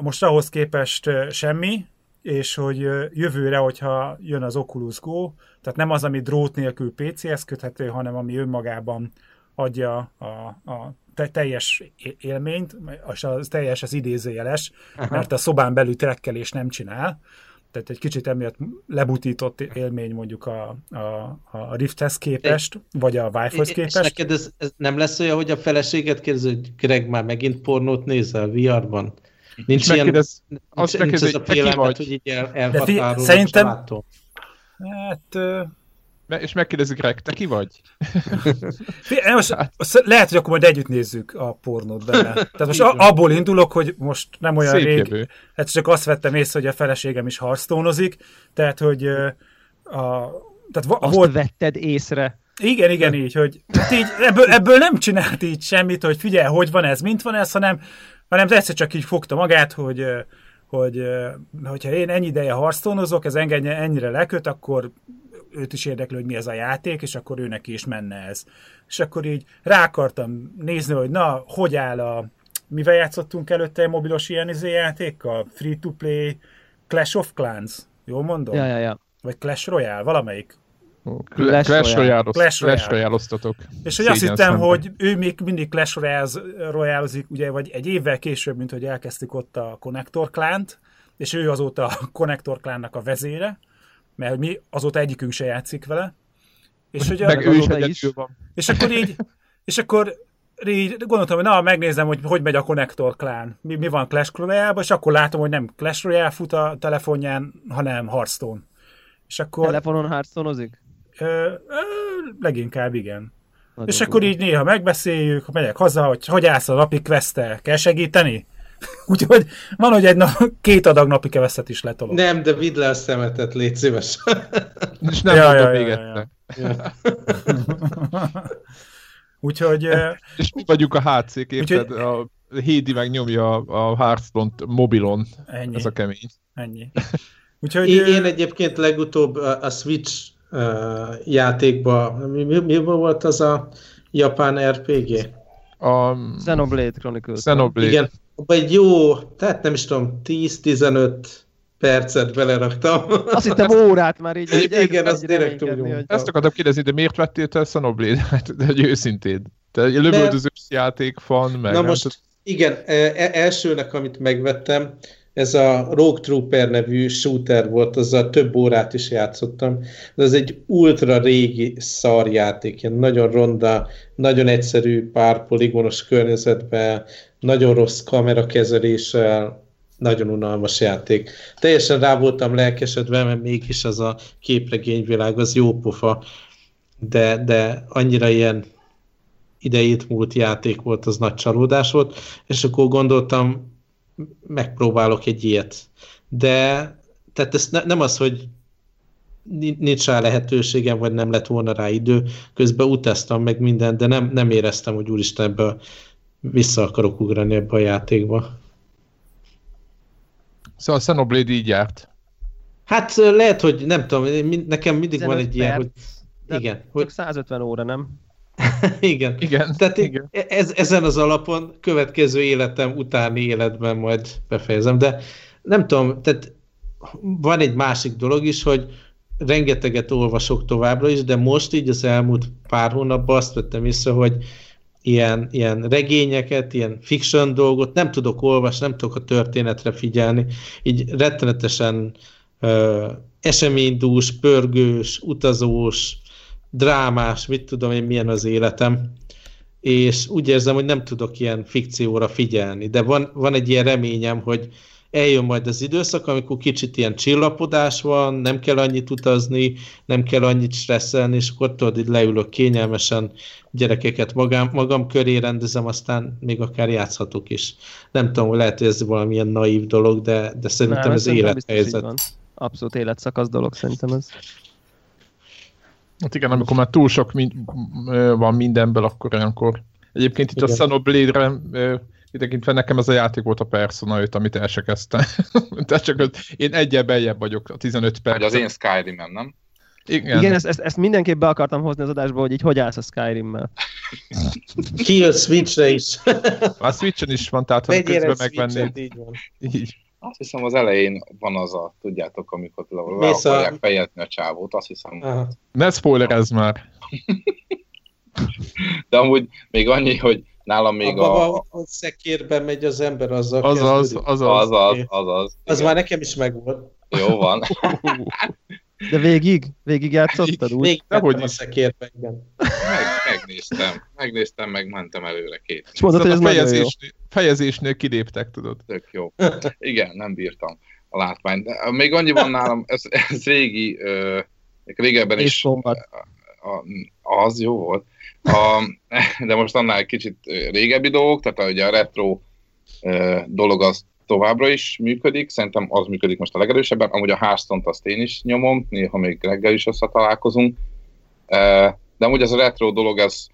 most ahhoz képest semmi, és hogy jövőre, hogyha jön az Oculus Go, tehát nem az, ami drót nélkül PC-hez köthető, hanem ami önmagában adja a, a teljes élményt, és az teljes az idézőjeles, Aha. mert a szobán belül trekkelés nem csinál, tehát egy kicsit emiatt lebutított élmény mondjuk a, a, a Rifthez képest, vagy a Wi-Fi-hez képest. És neked ez, ez nem lesz olyan, hogy a feleséget kérdez, hogy Greg már megint pornót nézel VR-ban? Nincs ilyen, megkérdez, nincs, azt nincs megkérdez, ez a vagy. hogy így el, elhatárolod Szerintem, hát... És megkérdezik Rek, te ki vagy? most, hát. lehet, hogy akkor majd együtt nézzük a pornót benne. Tehát most abból indulok, hogy most nem olyan Szép rég, jövő. hát csak azt vettem észre, hogy a feleségem is harctónozik, tehát, hogy a, tehát azt volt, vetted észre. Igen, igen, így, hogy hát így, ebből, ebből nem csinált így semmit, hogy figyelj, hogy van ez, mint van ez, hanem hanem egyszer csak így fogta magát, hogy, hogy hogyha én ennyi ideje harctónozok, ez engem ennyire leköt, akkor őt is érdekli, hogy mi ez a játék, és akkor őnek is menne ez. És akkor így rá akartam nézni, hogy na, hogy áll a... Mivel játszottunk előtte a mobilos ilyen izé játékkal? Free-to-play Clash of Clans. Jól mondom? Ja, ja, ja. Vagy Clash Royale, valamelyik. Clash, Clash Royale. Clash Royale. És hogy azt hittem, szemben. hogy ő még mindig Clash royale ugye, vagy egy évvel később, mint hogy elkezdtük ott a Connector Clan-t, és ő azóta a Connector Clan-nak a vezére, mert mi azóta egyikünk se játszik vele. És hogy Meg ő is, is. Van. És akkor így, és akkor így gondoltam, hogy na, megnézem, hogy hogy megy a Connector Clan. Mi, mi van Clash royale és akkor látom, hogy nem Clash Royale fut a telefonján, hanem Hearthstone. És akkor... Telefonon hearthstone Ö, ö, leginkább igen. és akkor így néha megbeszéljük, megyek haza, hogy hogy állsz a napi quest kell segíteni? Úgyhogy van, hogy egy nap, két adag napi keveszet is letolok. Nem, de vidd le a szemetet, légy szíves. És nem ja, ja, ja, ja, ja. Úgyhogy... És mi vagyunk a HC-k, érted? Úgyhogy... A Hédi meg nyomja a hearthstone mobilon. Ennyi. Ez a kemény. Ennyi. Úgyhogy... Én, én egyébként legutóbb a Switch uh, játékban, mi, mi, mi volt az a japán RPG? A Xenoblade Chronicles. Xenoblade. Igen, abban egy jó, tehát nem is tudom, 10-15 percet beleraktam. Azt hittem órát már így. így igen, azt direkt úgy hogy... Ezt akartam kérdezni, de miért vettél te Xenoblade? Hát, de egy őszintén. Te egy lövöldözős játék van, meg... Na most, igen, e, e, elsőnek, amit megvettem, ez a Rogue Trooper nevű shooter volt, azzal több órát is játszottam, de ez egy ultra régi szarjáték, ilyen nagyon ronda, nagyon egyszerű pár poligonos környezetben, nagyon rossz kamerakezeléssel, nagyon unalmas játék. Teljesen rá voltam lelkesedve, mert mégis az a képregényvilág az jó pofa, de, de annyira ilyen idejét múlt játék volt, az nagy csalódás volt, és akkor gondoltam, megpróbálok egy ilyet. De tehát ez ne, nem az, hogy nincs rá lehetőségem, vagy nem lett volna rá idő, közben utaztam meg mindent, de nem, nem éreztem, hogy úristen ebből vissza akarok ugrani ebbe a játékba. Szóval a Xenoblade így járt. Hát lehet, hogy nem tudom, nekem mindig van egy ilyen, hogy igen. Hogy... 150 óra, nem? igen. igen. Tehát igen. Ez, ezen az alapon következő életem utáni életben majd befejezem, de nem tudom, tehát van egy másik dolog is, hogy rengeteget olvasok továbbra is, de most így az elmúlt pár hónapban azt vettem észre, hogy ilyen, ilyen regényeket, ilyen fiction dolgot nem tudok olvasni, nem tudok a történetre figyelni, így rettenetesen ö, eseménydús, pörgős, utazós, drámás, mit tudom én, milyen az életem, és úgy érzem, hogy nem tudok ilyen fikcióra figyelni, de van, van egy ilyen reményem, hogy eljön majd az időszak, amikor kicsit ilyen csillapodás van, nem kell annyit utazni, nem kell annyit stresszelni, és akkor tudod, így leülök kényelmesen, gyerekeket magam, magam köré rendezem, aztán még akár játszhatok is. Nem tudom, lehet, hogy ez valamilyen naív dolog, de, de szerintem nem, ez élethelyzet. Abszolút életszakasz dolog szerintem ez. Hát igen, amikor már túl sok mind, van mindenből, akkor olyankor. Egyébként itt igen. a Xenoblade-re tekintve nekem ez a játék volt a Persona 5, amit el se kezdtem. Tehát csak az, én egyel beljebb vagyok a 15 perc. Vagy az én Skyrim-em, nem? Igen, Igen ezt, ezt, ezt mindenképp be akartam hozni az adásba, hogy így hogy állsz a Skyrim-mel. Ki Switch-re is. a Switch-en is van, tehát ha közben megvennéd. Így van. Így. Azt hiszem az elején van az a, tudjátok, amikor le, le akarják a... fejetni a csávót, azt hiszem. Aha. Ne spoilerezz már! De amúgy még annyi, hogy nálam még a... A, a szekérben megy az ember, azzal az az, az, az, az, az, az, az, az már nekem is megvolt. Jó van. De végig? Végig játszottad úgy? Végig hogy a szekérben, igen. Meg, megnéztem, megnéztem, meg mentem előre két. És mondod, hogy ez a fejezésnél, fejezésnél kiléptek, tudod. Tök jó. Igen, nem bírtam a látványt. De még annyi van nálam, ez, ez régi, uh, régebben is a, a, az jó volt. A, de most annál egy kicsit régebbi dolgok, tehát ugye a retro uh, dolog az továbbra is működik, szerintem az működik most a legerősebben, amúgy a hearthstone azt én is nyomom, néha még reggel is összetalálkozunk, de amúgy ez a retro dolog, ez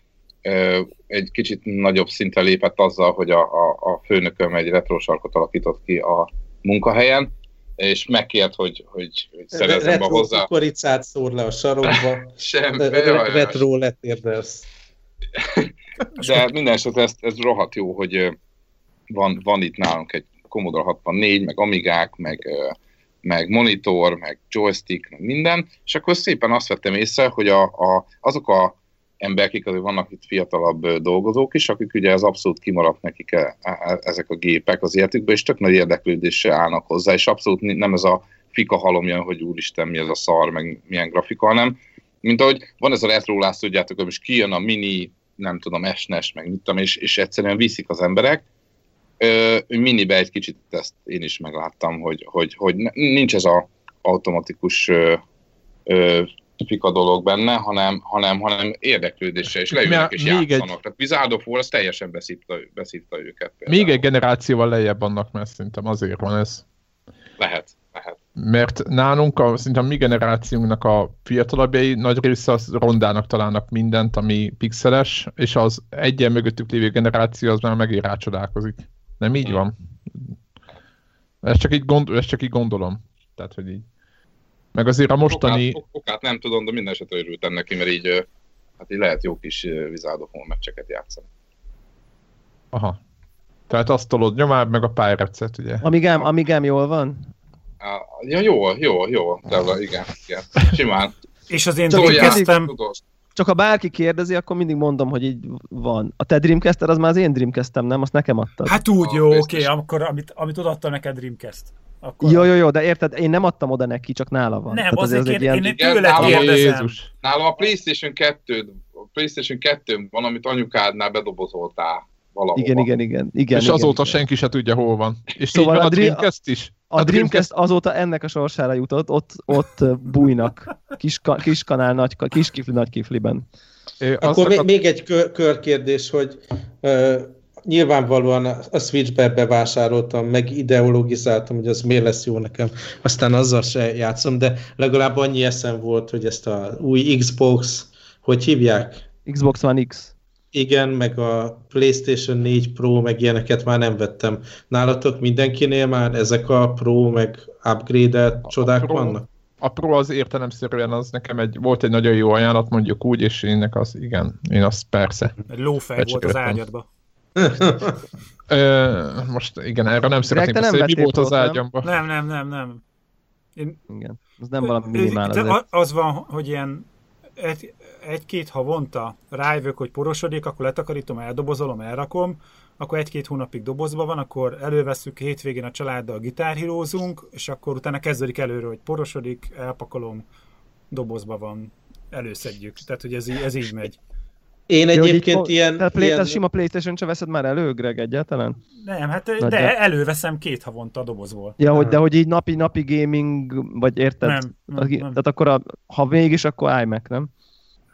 egy kicsit nagyobb szintre lépett azzal, hogy a, a, a főnököm egy retro sarkot alakított ki a munkahelyen, és megkért, hogy, hogy, hogy szerezzem be hozzá. kukoricát szór le a sarokba, Sem, retro letérdelsz. De minden esetre ez, ez rohadt jó, hogy van, van itt nálunk egy Commodore 64, meg Amigák, meg, meg monitor, meg joystick, meg minden, és akkor szépen azt vettem észre, hogy a, a, azok a emberek, azért vannak itt fiatalabb dolgozók is, akik ugye az abszolút kimaradt nekik e, e, e, ezek a gépek az életükbe, és tök nagy érdeklődéssel állnak hozzá, és abszolút nem ez a fika halom jön, hogy úristen, mi ez a szar, meg milyen grafika, hanem mint ahogy van ez a retrolász, tudjátok, hogy most kijön a mini, nem tudom, esnes, meg mit tudom, és, és egyszerűen viszik az emberek, Ö, minibe egy kicsit ezt én is megláttam, hogy, hogy, hogy nincs ez a automatikus ö, ö, fika dolog benne, hanem, hanem, hanem érdeklődéssel, és leülnek és játszanak. Egy... Tehát Wizard of War az teljesen beszívta, beszívta őket. Például. Még egy generációval lejjebb vannak, mert szerintem azért van ez. Lehet, lehet. Mert nálunk, a, szerintem a mi generációnknak a fiatalabbjai nagy része az rondának találnak mindent, ami pixeles, és az egyen mögöttük lévő generáció az már megint rácsodálkozik. Nem így hmm. van? Ezt csak így, gond, ezt csak így gondolom. Tehát, hogy így. Meg azért a mostani... Okát, okát nem tudom, de minden esetre örültem neki, mert így, hát így lehet jó kis vizádofon meccseket játszani. Aha. Tehát azt tolod nyomább, meg a pályrecet, ugye? Amigám, amigám jól van? Ja, jó, jó, jó, de igen, igen, simán. És az én Dreamcast-em... Csak ha bárki kérdezi, akkor mindig mondom, hogy így van. A te dreamcast az már az én Dreamcast-em, nem? Azt nekem adtad. Hát úgy, jó, oké, okay, akkor amit, amit odaadta neked Dreamcast. Akkor... Jó, jó, jó, de érted, én nem adtam oda neki, csak nála van. Nem, Tehát azért, azért én, ilyen... én tőle kérdezem. Nálam a Playstation 2 a Playstation 2 van, amit anyukádnál bedobozoltál valahova. Igen, igen, igen. igen és igen, azóta igen. senki se tudja, hol van. És szóval így van a, Dreamcast is? A, a Dreamcast azóta ennek a sorsára jutott, ott, ott bújnak. Kis, kis kanál, nagy, kis kifli, nagy kifliben. Akkor még, még egy kör, körkérdés, hogy uh, nyilvánvalóan a Switchbe bevásároltam, meg ideologizáltam, hogy az miért lesz jó nekem, aztán azzal se játszom, de legalább annyi eszem volt, hogy ezt a új Xbox, hogy hívják? Xbox One X. Igen, meg a PlayStation 4 Pro, meg ilyeneket már nem vettem. Nálatok mindenkinél már ezek a Pro, meg upgrade csodák a Pro, vannak? A Pro az értelemszerűen az nekem egy, volt egy nagyon jó ajánlat, mondjuk úgy, és énnek az, igen, én azt persze. Egy lófej volt az ágyadba. Ö, most igen, erre nem szeretnék beszélni, mi volt az ágyamban. Nem, nem, nem, nem. Én... Igen, az nem valami minimál azért. Az van, hogy ilyen egy-két havonta rájövök, hogy porosodik, akkor letakarítom, eldobozolom, elrakom, akkor egy-két hónapig dobozba van, akkor előveszünk hétvégén a családdal gitárhírózunk, és akkor utána kezdődik előről, hogy porosodik, elpakolom, dobozba van, előszedjük. Tehát, hogy ez, ez így megy. Én egyébként Jó, ilyen... Tehát play, ilyen... sima Playstation sem veszed már elő, Greg, egyáltalán? Nem, hát Nagy de el... előveszem két havonta a dobozból. Ja, hogy, de hogy így napi-napi gaming, vagy érted? Nem, nem, nem. Tehát akkor, a, ha mégis, akkor iMac, nem?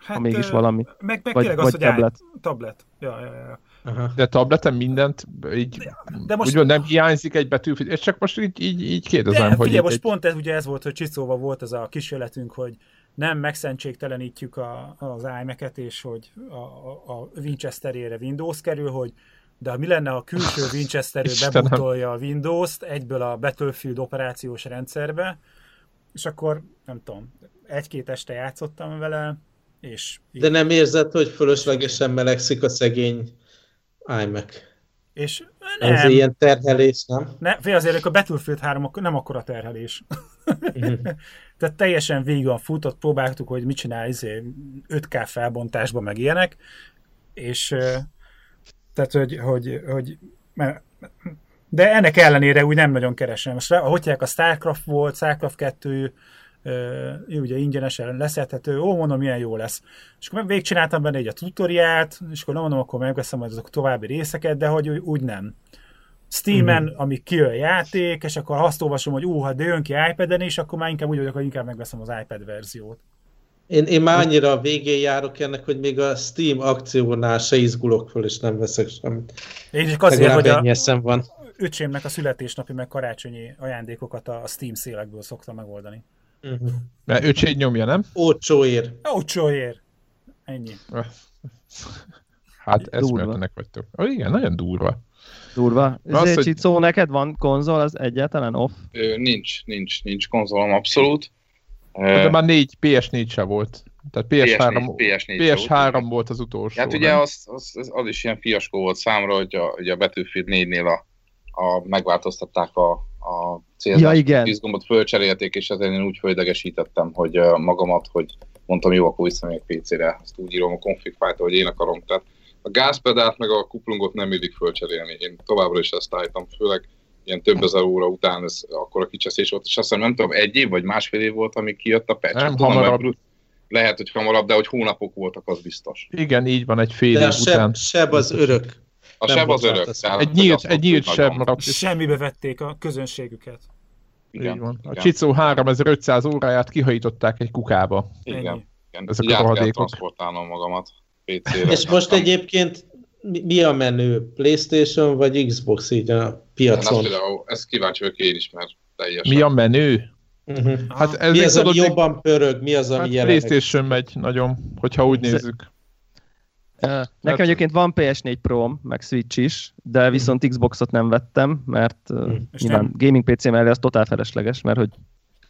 Hát, ha mégis valami. Meg, meg vagy, tényleg az, hogy tablet. Áll, tablet. Ja, ja, ja. Aha. De tableten mindent így, de, de most, úgy nem hiányzik egy betű, és csak most így, így, így kérdezem, de, hogy... Figyelj, most egy... pont ez, ugye ez volt, hogy Csiszóval volt az a kísérletünk, hogy nem megszentségtelenítjük a, az iMac-et, és hogy a, a Winchesterére Windows kerül, hogy de mi lenne, a külső Winchester bebutolja a Windows-t egyből a Battlefield operációs rendszerbe, és akkor, nem tudom, egy-két este játszottam vele, és... De nem érzed, hogy fölöslegesen melegszik a szegény iMac? És nem. Ez ilyen terhelés, nem? Ne, fél azért, a Battlefield 3 nem akkora terhelés. Mm-hmm. Tehát teljesen végig futott, próbáltuk, hogy mit csinál 5K izé, felbontásban, meg ilyenek, és tehát, hogy, hogy, hogy de ennek ellenére úgy nem nagyon keresem. Most hogy a Starcraft volt, Starcraft 2, ugye ingyenesen leszedhető, ó, mondom, milyen jó lesz. És akkor végigcsináltam benne egy a tutoriát, és akkor nem mondom, akkor megveszem majd azok további részeket, de hogy úgy nem. Steam-en, mm-hmm. ami kijön a játék, és akkor azt olvasom, hogy ú, ha de jön ki iPad-en is, akkor már inkább úgy vagyok, hogy inkább megveszem az iPad verziót. Én, én már annyira a végén járok ennek, hogy még a Steam akciónál se izgulok föl, és nem veszek semmit. Én csak azért, hogy a van. öcsémnek a születésnapi meg karácsonyi ajándékokat a Steam szélekből szoktam megoldani. Uh-huh. Mert öcséd nyomja, nem? Ócsóér. Ócsóér. Ennyi. Hát eszméletlenek vagytok. Oh, igen, nagyon durva. Durva. Ez hogy... Csicó, neked van konzol, az egyáltalán off? Ö, nincs, nincs, nincs konzolom abszolút. De már négy, PS4 se volt. Tehát PS3, PS4, PS4, PS3 volt, volt az utolsó. Hát ugye az, az, az, is ilyen fiaskó volt számra, hogy a, hogy a Battlefield 4-nél a, a, megváltoztatták a, a célzás, ja, igen. izgomot fölcserélték, és ezért én úgy földegesítettem, hogy magamat, hogy mondtam, jó, akkor visszamegyek PC-re, azt úgy írom a config fájt, hogy én akarom. Tehát a gázpedált meg a kuplungot nem illik fölcserélni. Én továbbra is ezt állítom, főleg ilyen több ezer óra után ez akkor a kicseszés volt, és azt hiszem nem tudom, egy év vagy másfél év volt, amíg kijött a patch. Nem, tudom, hamarabb. Lehet, hogy hamarabb, de hogy hónapok voltak, az biztos. Igen, így van, egy fél de év seb, után. seb az örök. A seb az örök. Egy nyílt, egy nyílt seb maradt. Semmibe vették a közönségüket. Igen, van. A Csicó 3500 óráját kihajították egy kukába. Igen. igen. Ezek a rohadékok. transportálnom magamat PC-re. És most egyébként mi a menő? Playstation vagy Xbox így a piacon? Hát, ezt kíváncsi vagyok én is, mert teljesen. Mi a menő? Uh-huh. Hát ez mi az, ami jobban pörög? Mi az, ami hát jelenleg? Playstation megy nagyon, hogyha úgy nézzük. Nekem egyébként van PS4 pro meg Switch is, de viszont Xboxot nem vettem, mert uh, nyilván nem... gaming PC mellé az totál felesleges, mert hogy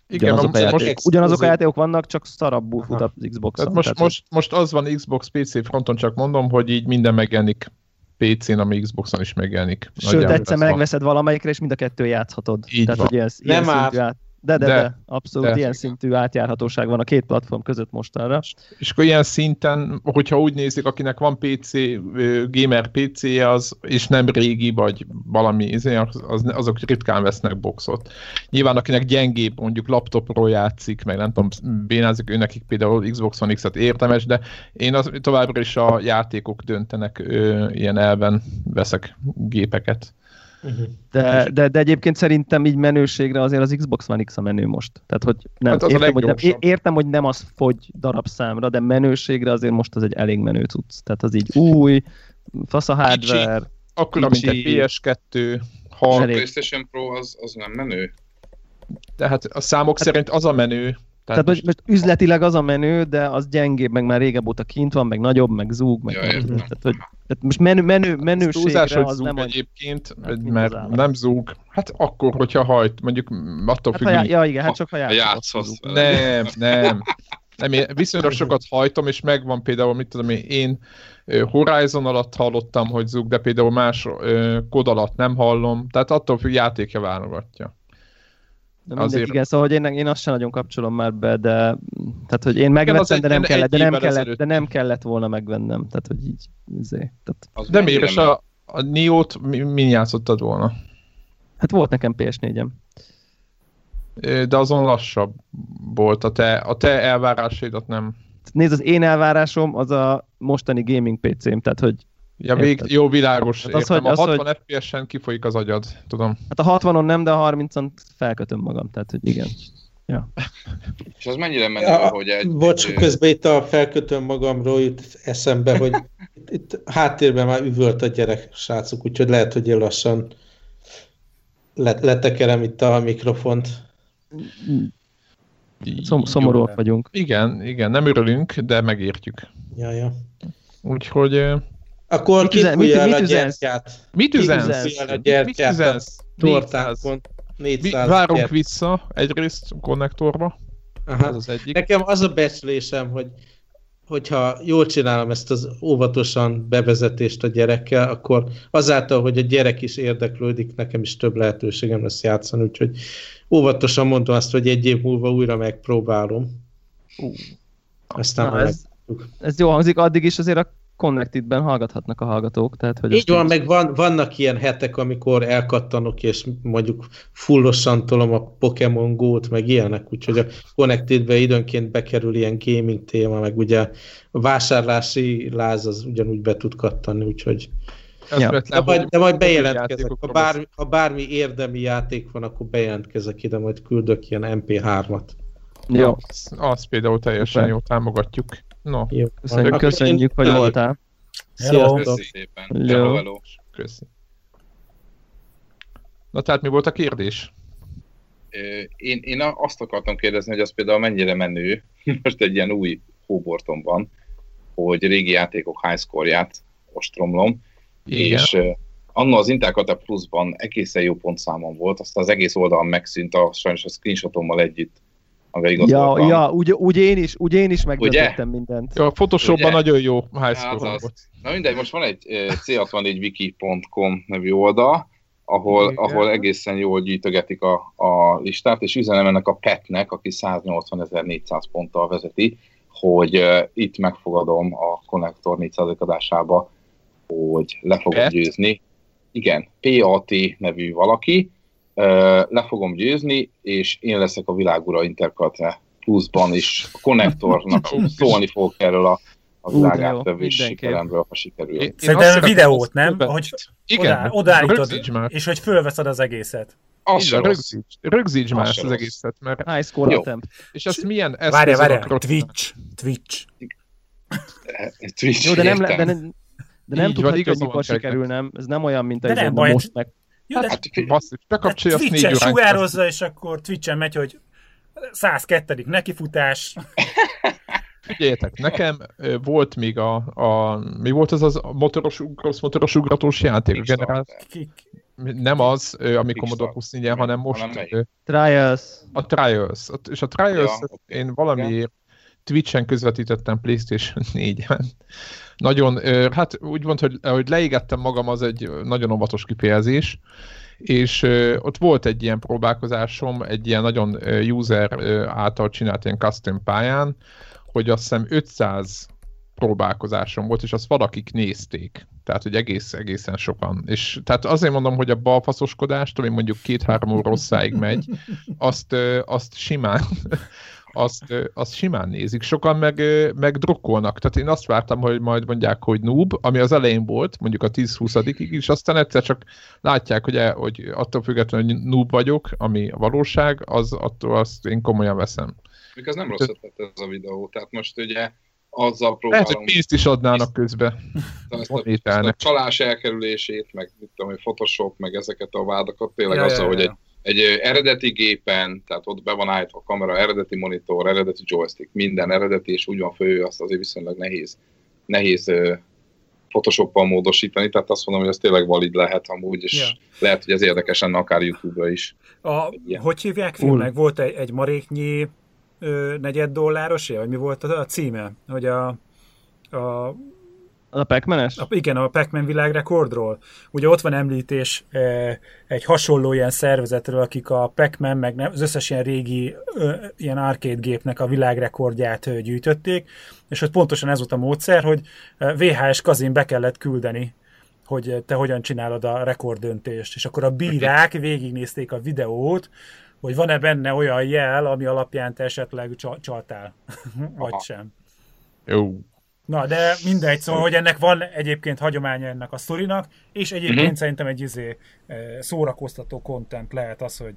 igen, ugyanazok, a játék, ugyanazok a játékok vannak, csak szarabbul fut az xbox tehát most, tehát, most, most az van Xbox PC fronton, csak mondom, hogy így minden megjelenik PC-n, ami Xboxon is megjelenik. Sőt, egyszer megveszed valamelyikre, és mind a kettő játszhatod. Így tehát, van. Hogy ilyen, ilyen nem át, de, de, de, de abszolút de. ilyen szintű átjárhatóság van a két platform között mostanra. És akkor ilyen szinten, hogyha úgy nézik, akinek van PC, gamer pc az, és nem régi, vagy valami, izé, az, az, azok ritkán vesznek boxot. Nyilván akinek gyengébb, mondjuk laptopról játszik, meg nem tudom, bénázik, ő nekik például Xbox One X-et értemes, de én az, továbbra is a játékok döntenek, ö, ilyen elven veszek gépeket. Uh-huh. De, de, de egyébként szerintem így menőségre azért az Xbox One X a menő most. Tehát, hogy nem, hát értem, hogy nem, értem, hogy nem az fogy darabszámra, de menőségre azért most az egy elég menő cucc. Tehát az így új, fasz a hardware. Akkor, mint egy PS2, ha a PlayStation Pro az, az nem menő. Tehát a számok hát, szerint az a menő, tehát, Tehát most, most üzletileg az a menő, de az gyengébb, meg már régebb óta kint van, meg nagyobb, meg zúg, meg... Ja, tehát, hogy, tehát most menő, menő, menőségre túlzás, hogy az zúg nem... egyébként, hát, mert nem, nem zúg. Hát akkor, hogyha hajt, mondjuk attól hát, függ... Ha, ja, igen, hát csak ha játszhatsz. Nem, nem. nem én viszonylag sokat hajtom, és megvan például, mit tudom én, én Horizon alatt hallottam, hogy zúg, de például más kod alatt nem hallom, tehát attól függ, játékja válogatja. De mindegy, azért... igen, szóval hogy én, én azt sem nagyon kapcsolom már be, de tehát, hogy én megvettem, de nem kellett, de nem kellett, de nem kellett volna megvennem, tehát, hogy így, izé, tehát... De miért, és a, a Nio-t mi, mi játszottad volna? Hát volt nekem PS4-em. De azon lassabb volt, a te, a te elvárásaidat nem... Nézd, az én elvárásom az a mostani gaming PC-m, tehát hogy Ja, vég, jó, világos. Hát az, hogy, a 60 hogy... FPS-en kifolyik az agyad, tudom. Hát a 60-on nem, de a 30-on felkötöm magam, tehát hogy igen. Ja. És az mennyire menő, ja, hogy egy... Bocs, egy... közben itt a felkötöm magamról jut eszembe, hogy itt, itt háttérben már üvölt a gyerek, srácok, úgyhogy lehet, hogy én lassan letekerem itt a mikrofont. Szom, szomorúak vagyunk. Igen, igen, nem örülünk, de megértjük. Ja, ja. Úgyhogy akkor mit, üzen, mit, mit, üzensz? Mit üzensz? Mit üzensz? Tortákon. Várunk gyert. vissza egyrészt a konnektorba. Aha. Ez az egyik. Nekem az a becslésem, hogy hogyha jól csinálom ezt az óvatosan bevezetést a gyerekkel, akkor azáltal, hogy a gyerek is érdeklődik, nekem is több lehetőségem lesz játszani, úgyhogy óvatosan mondom azt, hogy egy év múlva újra megpróbálom. Uh. Aztán Na, ez, ez jó hangzik, addig is azért a Connected-ben hallgathatnak a hallgatók. Tehát, hogy Így van, meg van, vannak ilyen hetek, amikor elkattanok, és mondjuk fullosan tolom a Pokémon Go-t, meg ilyenek, úgyhogy a Connected-be időnként bekerül ilyen gaming téma, meg ugye a vásárlási láz az ugyanúgy be tud kattani, úgyhogy Ja. De, majd, de majd bejelentkezek. Ha bármi, ha bármi érdemi játék van, akkor bejelentkezek ide, majd küldök ilyen MP3-at. Jó. Az, az például teljesen jó, támogatjuk. No. Jó, köszönjük, köszönjük hogy voltál. Sziasztok. szépen. Hello, hello. Köszi. Na tehát mi volt a kérdés? Én, én azt akartam kérdezni, hogy az például mennyire menő, most egy ilyen új hóbortomban, hogy régi játékok high score-ját ostromlom, Igen. és anna az Intel Plus-ban egészen jó pontszámon volt, azt az egész oldalon megszűnt, a, sajnos a screenshotommal együtt Ja, ja úgy, úgy, én is, úgy én is megvezettem mindent. Ja, a Photoshopban nagyon jó high ja, volt. Na mindegy, most van egy c64wiki.com nevű oldal, ahol, ahol egészen jól gyűjtögetik a, a listát, és üzenem ennek a Petnek, aki 180.400 ponttal vezeti, hogy uh, itt megfogadom a Connector 400 adásába, hogy le fogom Pet? győzni. Igen, PAT nevű valaki, le fogom győzni, és én leszek a világura Intercarte pluszban is. A konnektornak szólni fogok erről a a világát tevő sikeremből, ha sikerül. Én, Szerintem videót, nem? Hogy Igen, odállítod, és hogy fölveszed az egészet. Az Igen, rögzíts, rögzíts már ezt az egészet, mert... High score attempt. És ezt milyen eszközök... Várja, várja, Twitch, Twitch. Twitch, Jó, de nem, de de nem tudhatja, hogy mikor sikerül, nem? Ez nem olyan, mint a nem baj, most meg... Jó, de... Hát, basszus, bekapcsolja hát, Twitch-en sugározza, és akkor Twitch-en megy, hogy 102. nekifutás. Figyeljetek, nekem volt még a, a mi volt az az a motoros, rossz motoros ugratós játék? Generál... Nem az, ami Commodore 24 hanem most... Hanem Trials. A Trials. És a Trials ja, én valamiért Twitch-en közvetítettem PlayStation 4-en. Nagyon, hát úgy volt, hogy, hogy leégettem magam, az egy nagyon óvatos kifejezés, és ott volt egy ilyen próbálkozásom, egy ilyen nagyon user által csinált ilyen custom pályán, hogy azt hiszem 500 próbálkozásom volt, és azt valakik nézték. Tehát, hogy egész, egészen sokan. És tehát azért mondom, hogy a balfaszoskodást, ami mondjuk két-három óra rosszáig megy, azt, azt simán azt, azt simán nézik. Sokan meg, meg drukkolnak. Tehát én azt vártam, hogy majd mondják, hogy noob, ami az elején volt, mondjuk a 10-20-ig, és aztán egyszer csak látják, hogy, el, hogy attól függetlenül, hogy noob vagyok, ami a valóság, az attól azt én komolyan veszem. Még az nem rossz ötlet ez a videó, tehát most ugye azzal próbálom... Lehet, hogy pénzt is adnának közbe. Ezt a, ezt a csalás elkerülését, meg mit tudom, hogy Photoshop, meg ezeket a vádakat, tényleg ja, azzal, ja, ja. hogy egy egy eredeti gépen, tehát ott be van állítva a kamera, eredeti monitor, eredeti joystick, minden eredeti, és úgy van föl, azt azért viszonylag nehéz, nehéz Photoshop-pal módosítani, tehát azt mondom, hogy ez tényleg valid lehet amúgy, és yeah. lehet, hogy ez érdekes lenne akár YouTube-ra is. A, hogy hívják filmnek? Volt egy, egy maréknyi ö, negyed dolláros, vagy mi volt a, a címe? Hogy a, a a pac A, igen, a Pac-Man világrekordról. Ugye ott van említés e, egy hasonló ilyen szervezetről, akik a Pac-Man, meg az összes ilyen régi ö, ilyen arcade gépnek a világrekordját ö, gyűjtötték, és ott pontosan ez volt a módszer, hogy VHS kazin be kellett küldeni hogy te hogyan csinálod a rekorddöntést. És akkor a bírák végignézték a videót, hogy van-e benne olyan jel, ami alapján te esetleg csaltál, vagy sem. Jó. Na, de mindegy, szóval, hogy ennek van egyébként hagyománya ennek a sztorinak, és egyébként uh-huh. szerintem egy izé, szórakoztató content lehet az, hogy,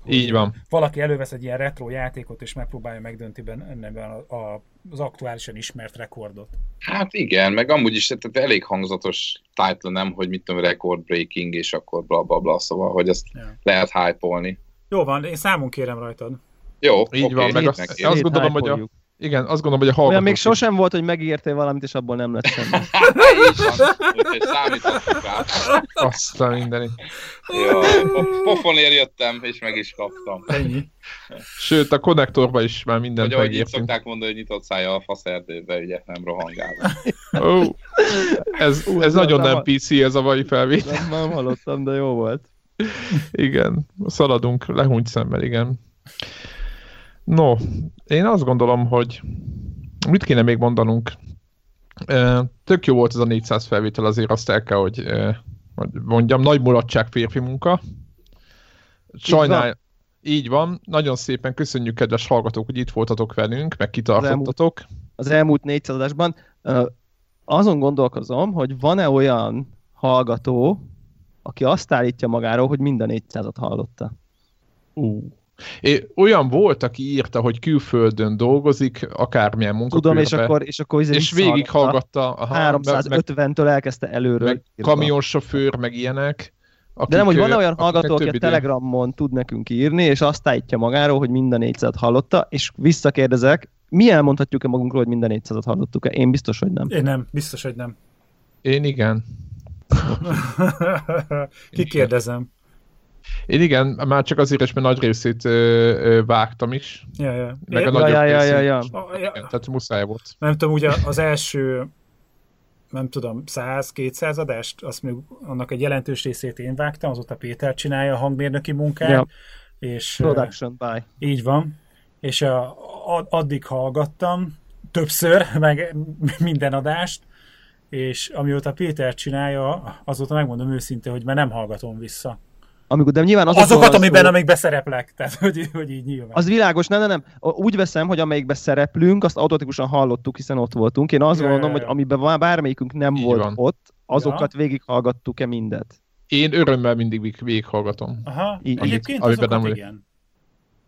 hogy így van. valaki elővesz egy ilyen retro játékot, és megpróbálja megdönti benne a, a, az aktuálisan ismert rekordot. Hát igen, meg amúgy is tehát elég hangzatos title nem, hogy mit tudom, record breaking, és akkor bla bla bla, szóval, hogy ezt ja. lehet hype-olni. Jó van, én számon kérem rajtad. Jó, így okay, van, meg azt, azt gondolom, hogy a, igen, azt gondolom, hogy a hallgatók... Olyan még sosem volt, hogy megígértél valamit, és abból nem lett semmi. Azt a mindeni. Jó, pofonért jöttem, és meg is kaptam. Ennyi. Sőt, a konnektorba is már mindent Vagy ahogy itt szokták mondani, hogy nyitott szája a faszerdőbe, ugye nem rohangál. Ó, ez, ez nagyon nem PC, ez a mai felvétel. Nem, nem hallottam, de jó volt. Igen, szaladunk, lehúnyt szemmel, igen. No, én azt gondolom, hogy mit kéne még mondanunk? Tök jó volt ez a 400 felvétel, azért azt el kell, hogy mondjam, nagy mulatság férfi munka. Sajnál, így van. Nagyon szépen köszönjük, kedves hallgatók, hogy itt voltatok velünk, meg kitartottatok. Az elmúlt, az elmúlt 400 adásban azon gondolkozom, hogy van-e olyan hallgató, aki azt állítja magáról, hogy minden 400-at hallotta. Uh. É, olyan volt, aki írta, hogy külföldön dolgozik, akármilyen munkakörbe. Tudom, és akkor, és akkor és végighallgatta. 350-től elkezdte előről. Meg kamionsofőr, meg ilyenek. Akik, De nem, hogy van olyan hallgató, aki a Telegramon tud nekünk írni, és azt állítja magáról, hogy minden 400 hallotta, és visszakérdezek, mi elmondhatjuk-e magunkról, hogy minden 400 hallottuk-e? Én biztos, hogy nem. Én nem, biztos, hogy nem. Én igen. Kikérdezem. Én igen, már csak azért is, mert nagy részét ö, ö, vágtam is. Ja, ja. Meg Én? a ja, ja, ja, ja, ja. Tehát muszáj volt. Nem tudom, ugye az első nem tudom, 100-200 adást, azt még annak egy jelentős részét én vágtam, azóta Péter csinálja a hangmérnöki munkát. Ja. És, Production by. Így van. És a, addig hallgattam, többször, meg minden adást, és amióta Péter csinálja, azóta megmondom őszintén, hogy már nem hallgatom vissza. Amikor, de nyilván azok Azokat, amiben, szó, amelyikben szereplek. Tehát, hogy, hogy így nyilván. Az világos, nem, nem, nem. Úgy veszem, hogy amelyikben szereplünk, azt automatikusan hallottuk, hiszen ott voltunk. Én azt ja, gondolom, ja, ja. hogy amiben bármelyikünk nem így volt van. ott, azokat ja. végighallgattuk-e mindet. Én örömmel mindig végighallgatom. Aha, így, egyébként azokat nem igen.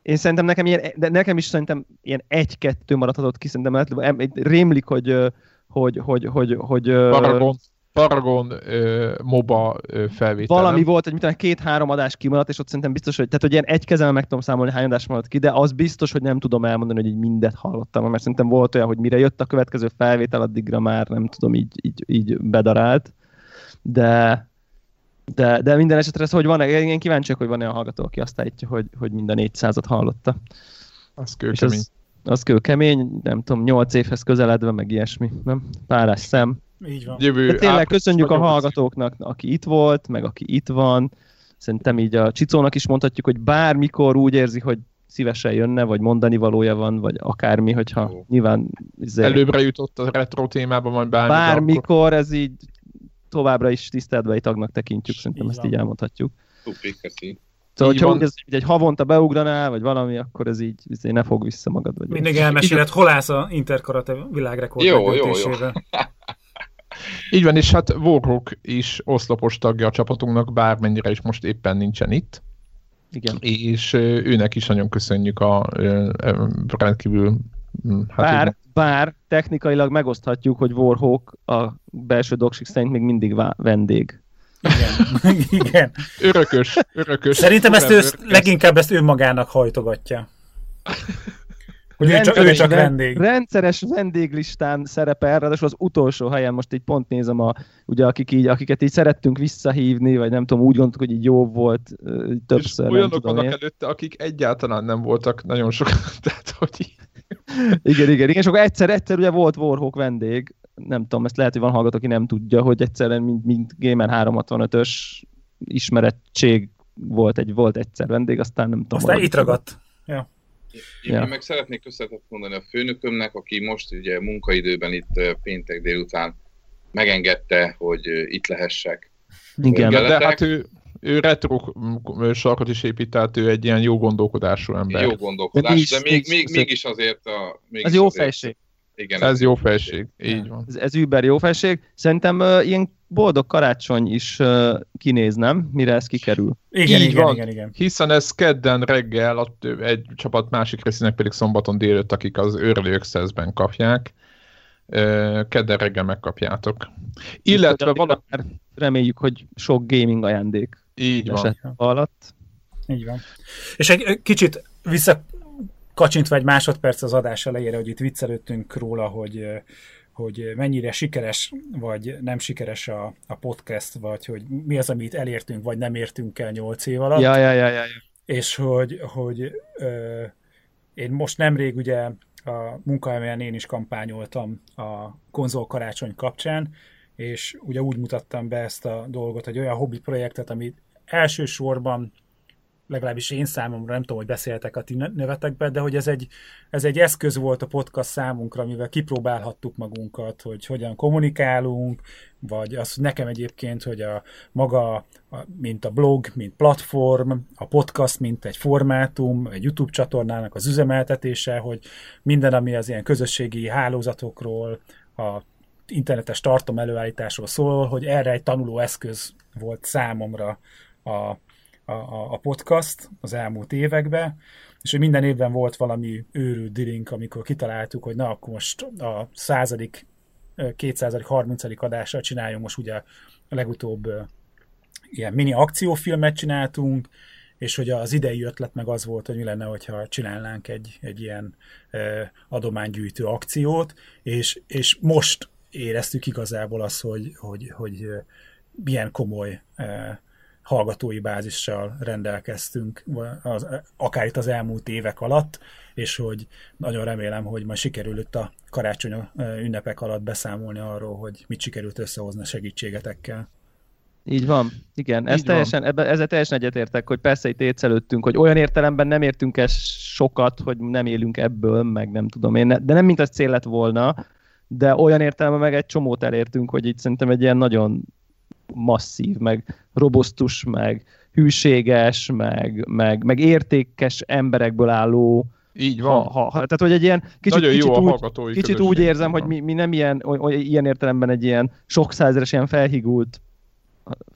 Én szerintem nekem ilyen, de nekem is szerintem ilyen egy-kettő maradhatott ki, szerintem rémlik, hogy hogy, hogy, hogy, hogy Paragon, Paragon uh, MOBA felvétel. Valami volt, hogy mit két-három adás kimaradt, és ott szerintem biztos, hogy, tehát, hogy ilyen egy kezem meg tudom számolni, hány adás maradt ki, de az biztos, hogy nem tudom elmondani, hogy így mindet hallottam, mert szerintem volt olyan, hogy mire jött a következő felvétel, addigra már nem tudom, így, így, így bedarált. De, de, de minden esetre ez, hogy van, én kíváncsi hogy van olyan hallgató, aki azt állítja, hogy, hogy minden 400-at hallotta. Az kőkemény. Az, az kemény, nem tudom, 8 évhez közeledve, meg ilyesmi, nem? Párás szem. Így van. Jövő De tényleg köszönjük a hallgatóknak, aki itt volt, meg aki itt van. Szerintem így a Csicónak is mondhatjuk, hogy bármikor úgy érzi, hogy szívesen jönne, vagy mondani valója van, vagy akármi, hogyha Jó. nyilván... Izé, Előbbre jutott a retro témában, majd bármi. Bármikor akkor... ez így továbbra is tiszteletbeli tagnak tekintjük, szerintem így ezt van. így elmondhatjuk. Tupik, köszi. Szóval, hogyha úgy ez, egy havonta beugranál, vagy valami, akkor ez így, ez így ne fog vissza magad. Vagy Mindig elmeséled, hol állsz a Interkarate világrekord jó, jó, jó. Így van, és hát Warhawk is oszlopos tagja a csapatunknak, bármennyire is most éppen nincsen itt. Igen. És őnek is nagyon köszönjük a, rendkívül... Mm, hát bár, bár technikailag megoszthatjuk, hogy Warhawk a belső doksik szerint még mindig vendég. Igen, igen. Örökös, örökös. Szerintem ezt ő, leginkább ezt ő magának hajtogatja. Hogy ő csak, ő csak vendég. Rendszeres vendéglistán szerepel, ráadásul az utolsó helyen, most így pont nézem, a, ugye, akik így, akiket így szerettünk visszahívni, vagy nem tudom, úgy gondoltuk, hogy így jó volt többször. És olyanok vannak előtte, akik egyáltalán nem voltak nagyon sokan, tehát hogy igen, igen, igen, és akkor egyszer, egyszer ugye volt Warhawk vendég, nem tudom, ezt lehet, hogy van hallgató, aki nem tudja, hogy egyszerűen, mint, mint Gamer 365-ös ismerettség volt, egy, volt egyszer vendég, aztán nem tudom. Aztán itt ragadt. Ja. Én, ja. meg szeretnék köszönetet mondani a főnökömnek, aki most ugye munkaidőben itt péntek délután megengedte, hogy itt lehessek. Igen, de hát ő, ő retro sarkot is épített, ő egy ilyen jó gondolkodású ember. Jó gondolkodás, de, de még, még, mégis azért a... Mégis Ez jó azért, fejség. Igen, ez, ez jó felség, így van. Ez, ez über jó felség. Szerintem uh, ilyen boldog karácsony is uh, kinéz, nem? Mire ez kikerül. Igen, így igen, van. igen, igen. Hiszen ez kedden reggel, egy csapat másik részének pedig szombaton délőtt, akik az Early Access-ben kapják. Uh, kedden reggel megkapjátok. Illetve valami... Reméljük, hogy sok gaming ajándék így van. alatt. Így van. És egy kicsit vissza kacsintva egy másodperc az adás elejére, hogy itt viccelődtünk róla, hogy, hogy mennyire sikeres vagy nem sikeres a, a podcast, vagy hogy mi az, amit elértünk, vagy nem értünk el nyolc év alatt. Ja, ja, ja, ja. És hogy, hogy ö, én most nemrég ugye a munkahelyen én is kampányoltam a konzol karácsony kapcsán, és ugye úgy mutattam be ezt a dolgot, hogy olyan hobbi projektet, amit elsősorban legalábbis én számomra, nem tudom, hogy beszéltek a ti nevetekbe, de hogy ez egy, ez egy eszköz volt a podcast számunkra, amivel kipróbálhattuk magunkat, hogy hogyan kommunikálunk, vagy az, nekem egyébként, hogy a maga, a, mint a blog, mint platform, a podcast, mint egy formátum, egy YouTube csatornának az üzemeltetése, hogy minden, ami az ilyen közösségi hálózatokról, a internetes tartom előállításról szól, hogy erre egy tanuló eszköz volt számomra a, a, a podcast az elmúlt években, és hogy minden évben volt valami őrült dirink, amikor kitaláltuk, hogy na, akkor most a századik, 200. 30. adással csináljunk most ugye a legutóbb ilyen mini akciófilmet csináltunk, és hogy az idei ötlet meg az volt, hogy mi lenne, hogyha csinálnánk egy, egy ilyen adománygyűjtő akciót, és, és most éreztük igazából azt, hogy, hogy, hogy milyen komoly hallgatói bázissal rendelkeztünk, az, akár itt az elmúlt évek alatt, és hogy nagyon remélem, hogy majd sikerül itt a karácsony ünnepek alatt beszámolni arról, hogy mit sikerült összehozni a segítségetekkel. Így van, igen. Ez teljesen, ebbe, ezzel teljesen egyetértek, hogy persze itt étszelődtünk, hogy olyan értelemben nem értünk el sokat, hogy nem élünk ebből, meg nem tudom én, de nem mint az cél lett volna, de olyan értelemben meg egy csomót elértünk, hogy itt szerintem egy ilyen nagyon masszív, meg robosztus, meg hűséges, meg, meg, meg értékes emberekből álló így van. Ha, ha, tehát, hogy egy ilyen kicsit, Nagyon kicsit, jó úgy, kicsit úgy érzem, hogy mi, mi nem ilyen, hogy ilyen értelemben egy ilyen sok százeres, ilyen felhigult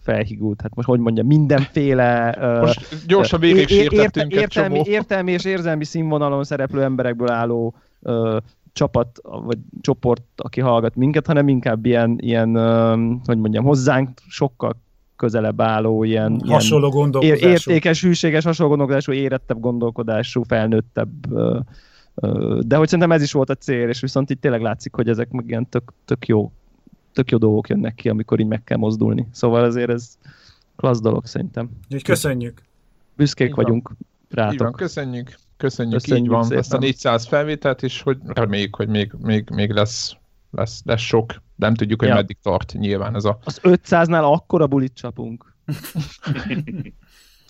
felhigult, hát most hogy mondja, mindenféle... Most gyorsan végig sírtettünk értelmi, értelmi és érzelmi színvonalon szereplő emberekből álló uh, csapat, vagy csoport, aki hallgat minket, hanem inkább ilyen, ilyen hogy mondjam, hozzánk sokkal közelebb álló, ilyen, hasonló ilyen gondolkodású. értékes, hűséges, hasonló gondolkodású, érettebb gondolkodású, felnőttebb de hogy szerintem ez is volt a cél, és viszont itt tényleg látszik, hogy ezek meg ilyen tök, tök jó tök jó dolgok jönnek ki, amikor így meg kell mozdulni. Szóval azért ez klassz dolog szerintem. Úgy köszönjük. Büszkék így vagyunk van. rátok. Így van, köszönjük. Köszönjük, köszönjük így van szépen. ezt a 400 felvételt, és hogy reméljük, hogy még, még, még lesz, lesz, lesz sok. Nem tudjuk, hogy ja. meddig tart nyilván ez a... Az 500-nál akkora bulit csapunk.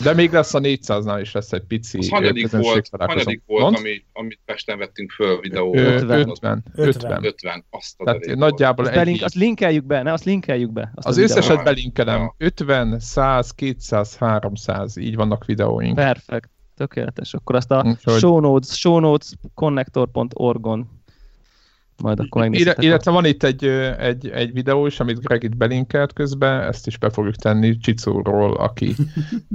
De még lesz a 400-nál is lesz egy pici Az hanyadik volt, hanyadik volt ami, amit Pesten vettünk föl videó? 50. 50. 50. 50. Azt a Tehát nagyjából azt, belink, azt linkeljük be, ne, azt linkeljük be. Azt az összeset belinkelem. Ja. 50, 100, 200, 300, így vannak videóink. Perfekt. Tökéletes. Akkor azt a Úgyhogy... show notes, show notes connector.org-on majd akkor megnézhetek. Illetve van itt egy, egy, egy videó is, amit Greg itt belinkelt közben, ezt is be fogjuk tenni Csicóról, aki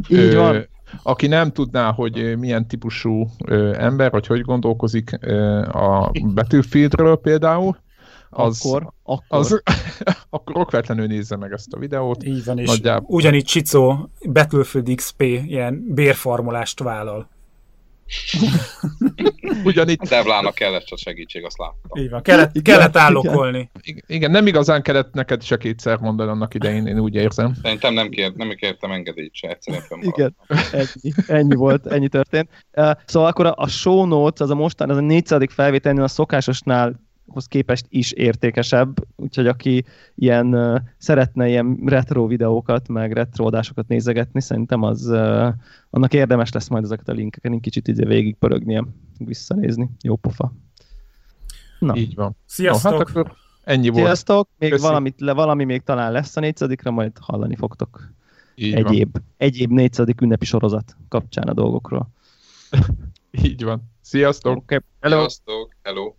Így ö, van. aki nem tudná, hogy milyen típusú ö, ember, vagy hogy gondolkozik ö, a Battlefieldről például, az, akkor, akkor. Az, akkor okvetlenül nézze meg ezt a videót. Így van, és Nagyjából. ugyanígy Csicó Battlefield XP ilyen bérformulást vállal. Ugyanitt... A Devlának kellett csak segítség, azt láttam. Így van, kellett, igen, kellett állokolni. Igen. igen, nem igazán kellett neked se kétszer mondani annak idején, én úgy érzem. Szerintem nem, kért, nem kértem engedélyt se, egyszerűen Igen, ennyi, ennyi volt, ennyi történt. Uh, szóval akkor a, a show notes, az a mostan, az a 400. felvételnél a szokásosnál hoz képest is értékesebb, úgyhogy aki ilyen uh, szeretne ilyen retro videókat, meg retro adásokat nézegetni, szerintem az uh, annak érdemes lesz majd ezeket a linkeket egy kicsit ide végig pörögnie, visszanézni. Jó pofa. Na. Így van. Sziasztok! No, hát akkor ennyi volt. Sziasztok! Még valamit, le, valami még talán lesz a négyszadikra, majd hallani fogtok. Így egyéb, van. egyéb négyszerdik ünnepi sorozat kapcsán a dolgokról. Így van. Sziasztok! Okay. Hello! Sziasztok! Hello!